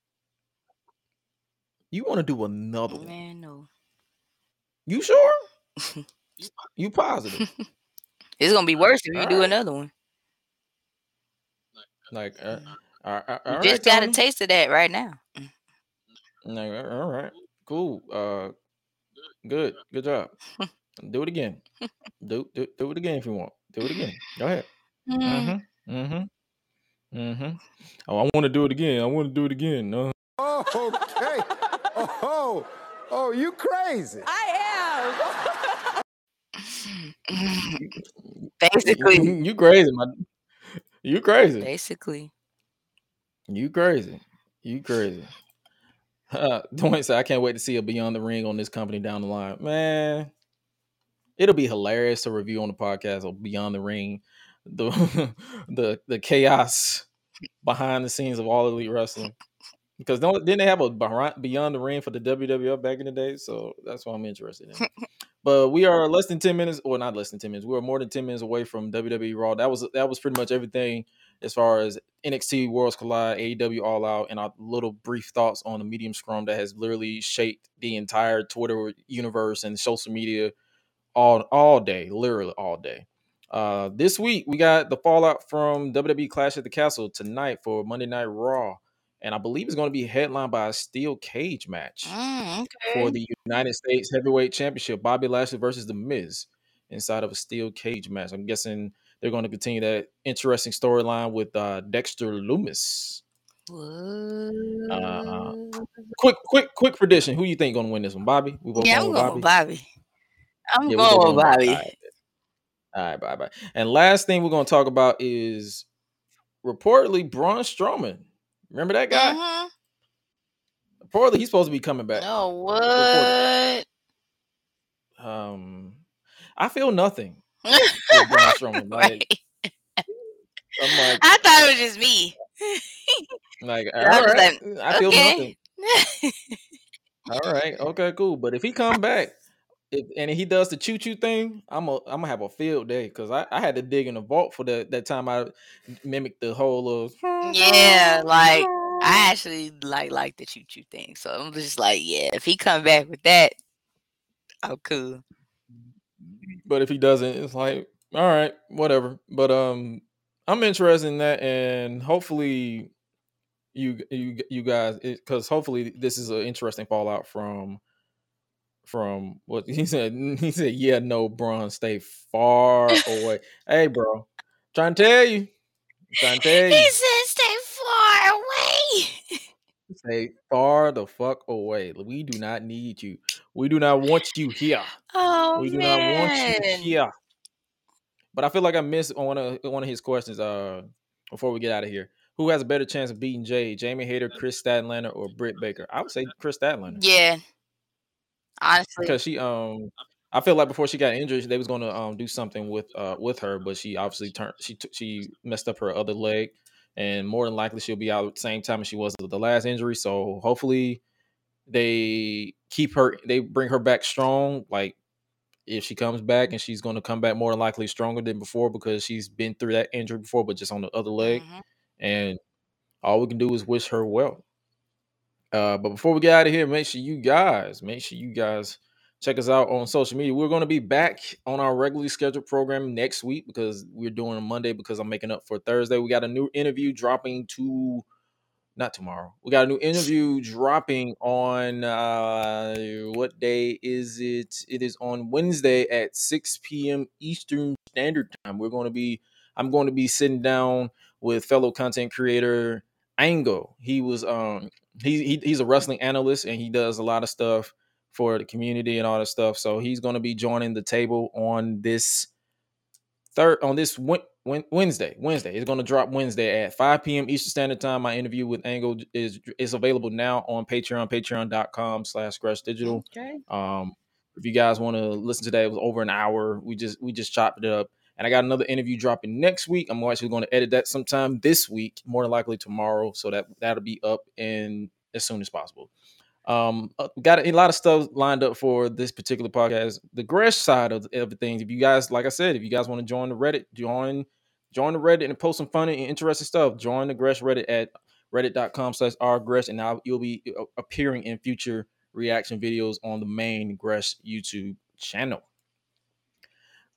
You want to do another one? Man, no. You sure? you positive? It's gonna be worse if you do another one. Like, uh, mm. uh, uh all right, You all just right, got a taste of that right now. Mm. Like, uh, all right, cool. Uh, good, good job. do it again. Do, do do it again if you want. Do it again. Go ahead. Mm. Mm-hmm. Mm-hmm. Mm-hmm. Oh, I want to do it again. I want to do it again. Uh, Okay. Oh, oh, you crazy. I am. Basically. you crazy, man. You crazy. Basically. You crazy. You crazy. Uh, Dwayne said, I can't wait to see a Beyond the Ring on this company down the line. Man, it'll be hilarious to review on the podcast of Beyond the Ring, the the the chaos behind the scenes of all elite wrestling. Because don't didn't they have a Beyond the Ring for the WWF back in the day? So that's what I'm interested in. but we are less than 10 minutes, or not less than 10 minutes. We are more than 10 minutes away from WWE Raw. That was that was pretty much everything as far as NXT Worlds Collide, AEW All Out, and our little brief thoughts on the media scrum that has literally shaped the entire Twitter universe and social media all all day, literally all day. Uh, this week we got the fallout from WWE Clash at the Castle tonight for Monday Night Raw, and I believe it's going to be headlined by a steel cage match Mm, for the United States Heavyweight Championship. Bobby Lashley versus The Miz inside of a steel cage match. I'm guessing they're going to continue that interesting storyline with uh, Dexter Lumis. Uh, quick, quick, quick prediction. Who you think going to win this one? Bobby? We both Yeah, going I'm with going Bobby. with Bobby. I'm Yeah, we going with going Bobby. All right. All right, bye bye. And last thing we're going to talk about is reportedly Braun Strowman. Remember that guy? Mhm. Reportedly, he's supposed to be coming back. No, Reported. what? Um, I feel nothing Like, right. I'm like, I thought it was just me. Like, all I like, I feel okay. nothing. All right, okay, cool. But if he come back if, and he does the choo choo thing, I'm a I'm gonna have a field day because I, I had to dig in the vault for that that time I mimicked the whole of yeah, like I actually like like the choo choo thing. So I'm just like, yeah, if he come back with that, oh cool. But if he doesn't, it's like, all right, whatever. But um, I'm interested in that, and hopefully, you you you guys, because hopefully this is an interesting fallout from from what he said. He said, "Yeah, no, Braun, stay far away." hey, bro, trying to tell you, trying to tell you. He said, "Stay far away." Stay far the fuck away. We do not need you. We do not want you here. Oh we do man. not want you here. But I feel like I missed on one of one of his questions. Uh, before we get out of here, who has a better chance of beating Jay? Jamie Hayter, Kris Statlander, or Britt Baker? I would say Kris Statlander. Yeah. Honestly. Because she um I feel like before she got injured, they was going to um do something with uh with her, but she obviously turned she t- she messed up her other leg, and more than likely she'll be out at the same time as she was with the last injury. So hopefully they keep her, they bring her back strong. Like if she comes back and she's going to come back more than likely stronger than before because she's been through that injury before, but just on the other leg. Mhm. And all we can do is wish her well. Uh, but before we get out of here, make sure you guys, make sure you guys check us out on social media. We're going to be back on our regularly scheduled program next week because we're doing a Monday because I'm making up for Thursday. We got a new interview dropping to not tomorrow. We got a new interview dropping on uh what day is it? It is on Wednesday at 6 p.m. Eastern Standard Time. We're going to be I'm going to be sitting down with fellow content creator Ango. He was um he, he he's a wrestling analyst and he does a lot of stuff for the community and all that stuff. So he's going to be joining the table on this third on this Wednesday. Wednesday it's going to drop Wednesday at 5 p.m. Eastern Standard Time. My interview with Angle is is available now on Patreon, patreon.com slash Gresh Digital. Okay. Um, if you guys want to listen to that, it was over an hour. We just we just chopped it up. And I got another interview dropping next week. I'm actually going to edit that sometime this week, more than likely tomorrow. So that that'll be up in as soon as possible. Um, uh, got a lot of stuff lined up for this particular podcast. The Gresh side of everything. If you guys, like I said, if you guys want to join the Reddit, join join the Reddit and post some funny and interesting stuff. Join the Gresh Reddit at reddit.com slash rgresh and now you'll be uh, appearing in future reaction videos on the main Gresh YouTube channel.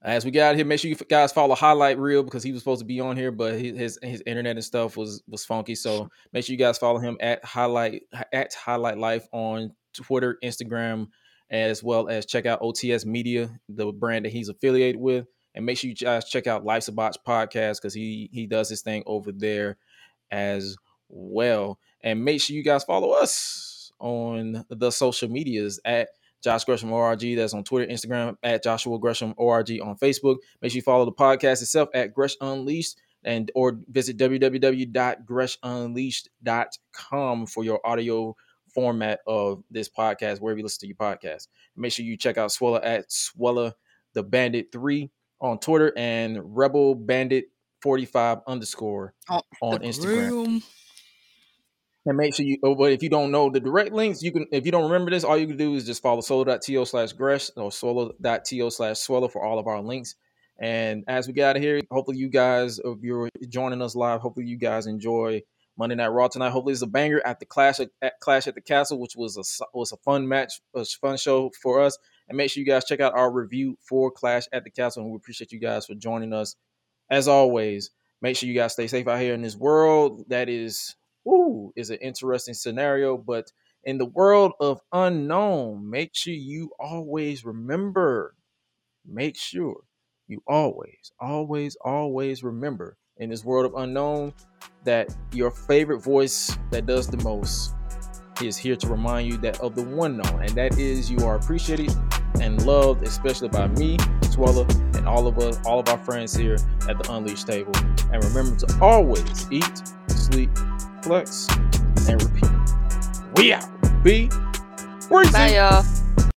As we get out here, make sure you guys follow Hi-Lite Real because he was supposed to be on here, but his his, internet and stuff was was funky. So make sure you guys follow him at Highlight at Highlight Life on Twitter, Instagram, as well as check out OTS Media, the brand that he's affiliated with, and make sure you guys check out Life's a Botch podcast because he he does his thing over there as well. And make sure you guys follow us on the social medias at Josh Gresham ORG. That's on Twitter, Instagram at Joshua Gresham ORG on Facebook. Make sure you follow the podcast itself at Gresh Unleashed and or visit www.greshunleashed.com for your audio format of this podcast, wherever you listen to your podcast. Make sure you check out Suela at Suela the Bandit 3 on Twitter and Rebel Bandit 45 underscore oh, On, on Instagram. groom. And make sure you, oh, but if you don't know the direct links, you can, if you don't remember this, all you can do is just follow solo.to slash gresh or solo.to slash swallow for all of our links. And as we get out of here, hopefully you guys, if you're joining us live, hopefully you guys enjoy Monday Night Raw tonight. Hopefully it's a banger at the Clash at, at Clash at the Castle, which was a was a fun match, a fun show for us. And make sure you guys check out our review for Clash at the Castle. And we appreciate you guys for joining us. As always, make sure you guys stay safe out here in this world that is ooh, is an interesting scenario. But in the world of unknown, make sure you always remember, make sure you always, always, always remember in this world of unknown that your favorite voice that does the most is here to remind you that of the one known, and that is you are appreciated and loved, especially by me, Suela, and all of us, all of our friends here at the Unleashed table. And remember to always eat, sleep, flex, and repeat. We out. Be Bye, crazy. y'all.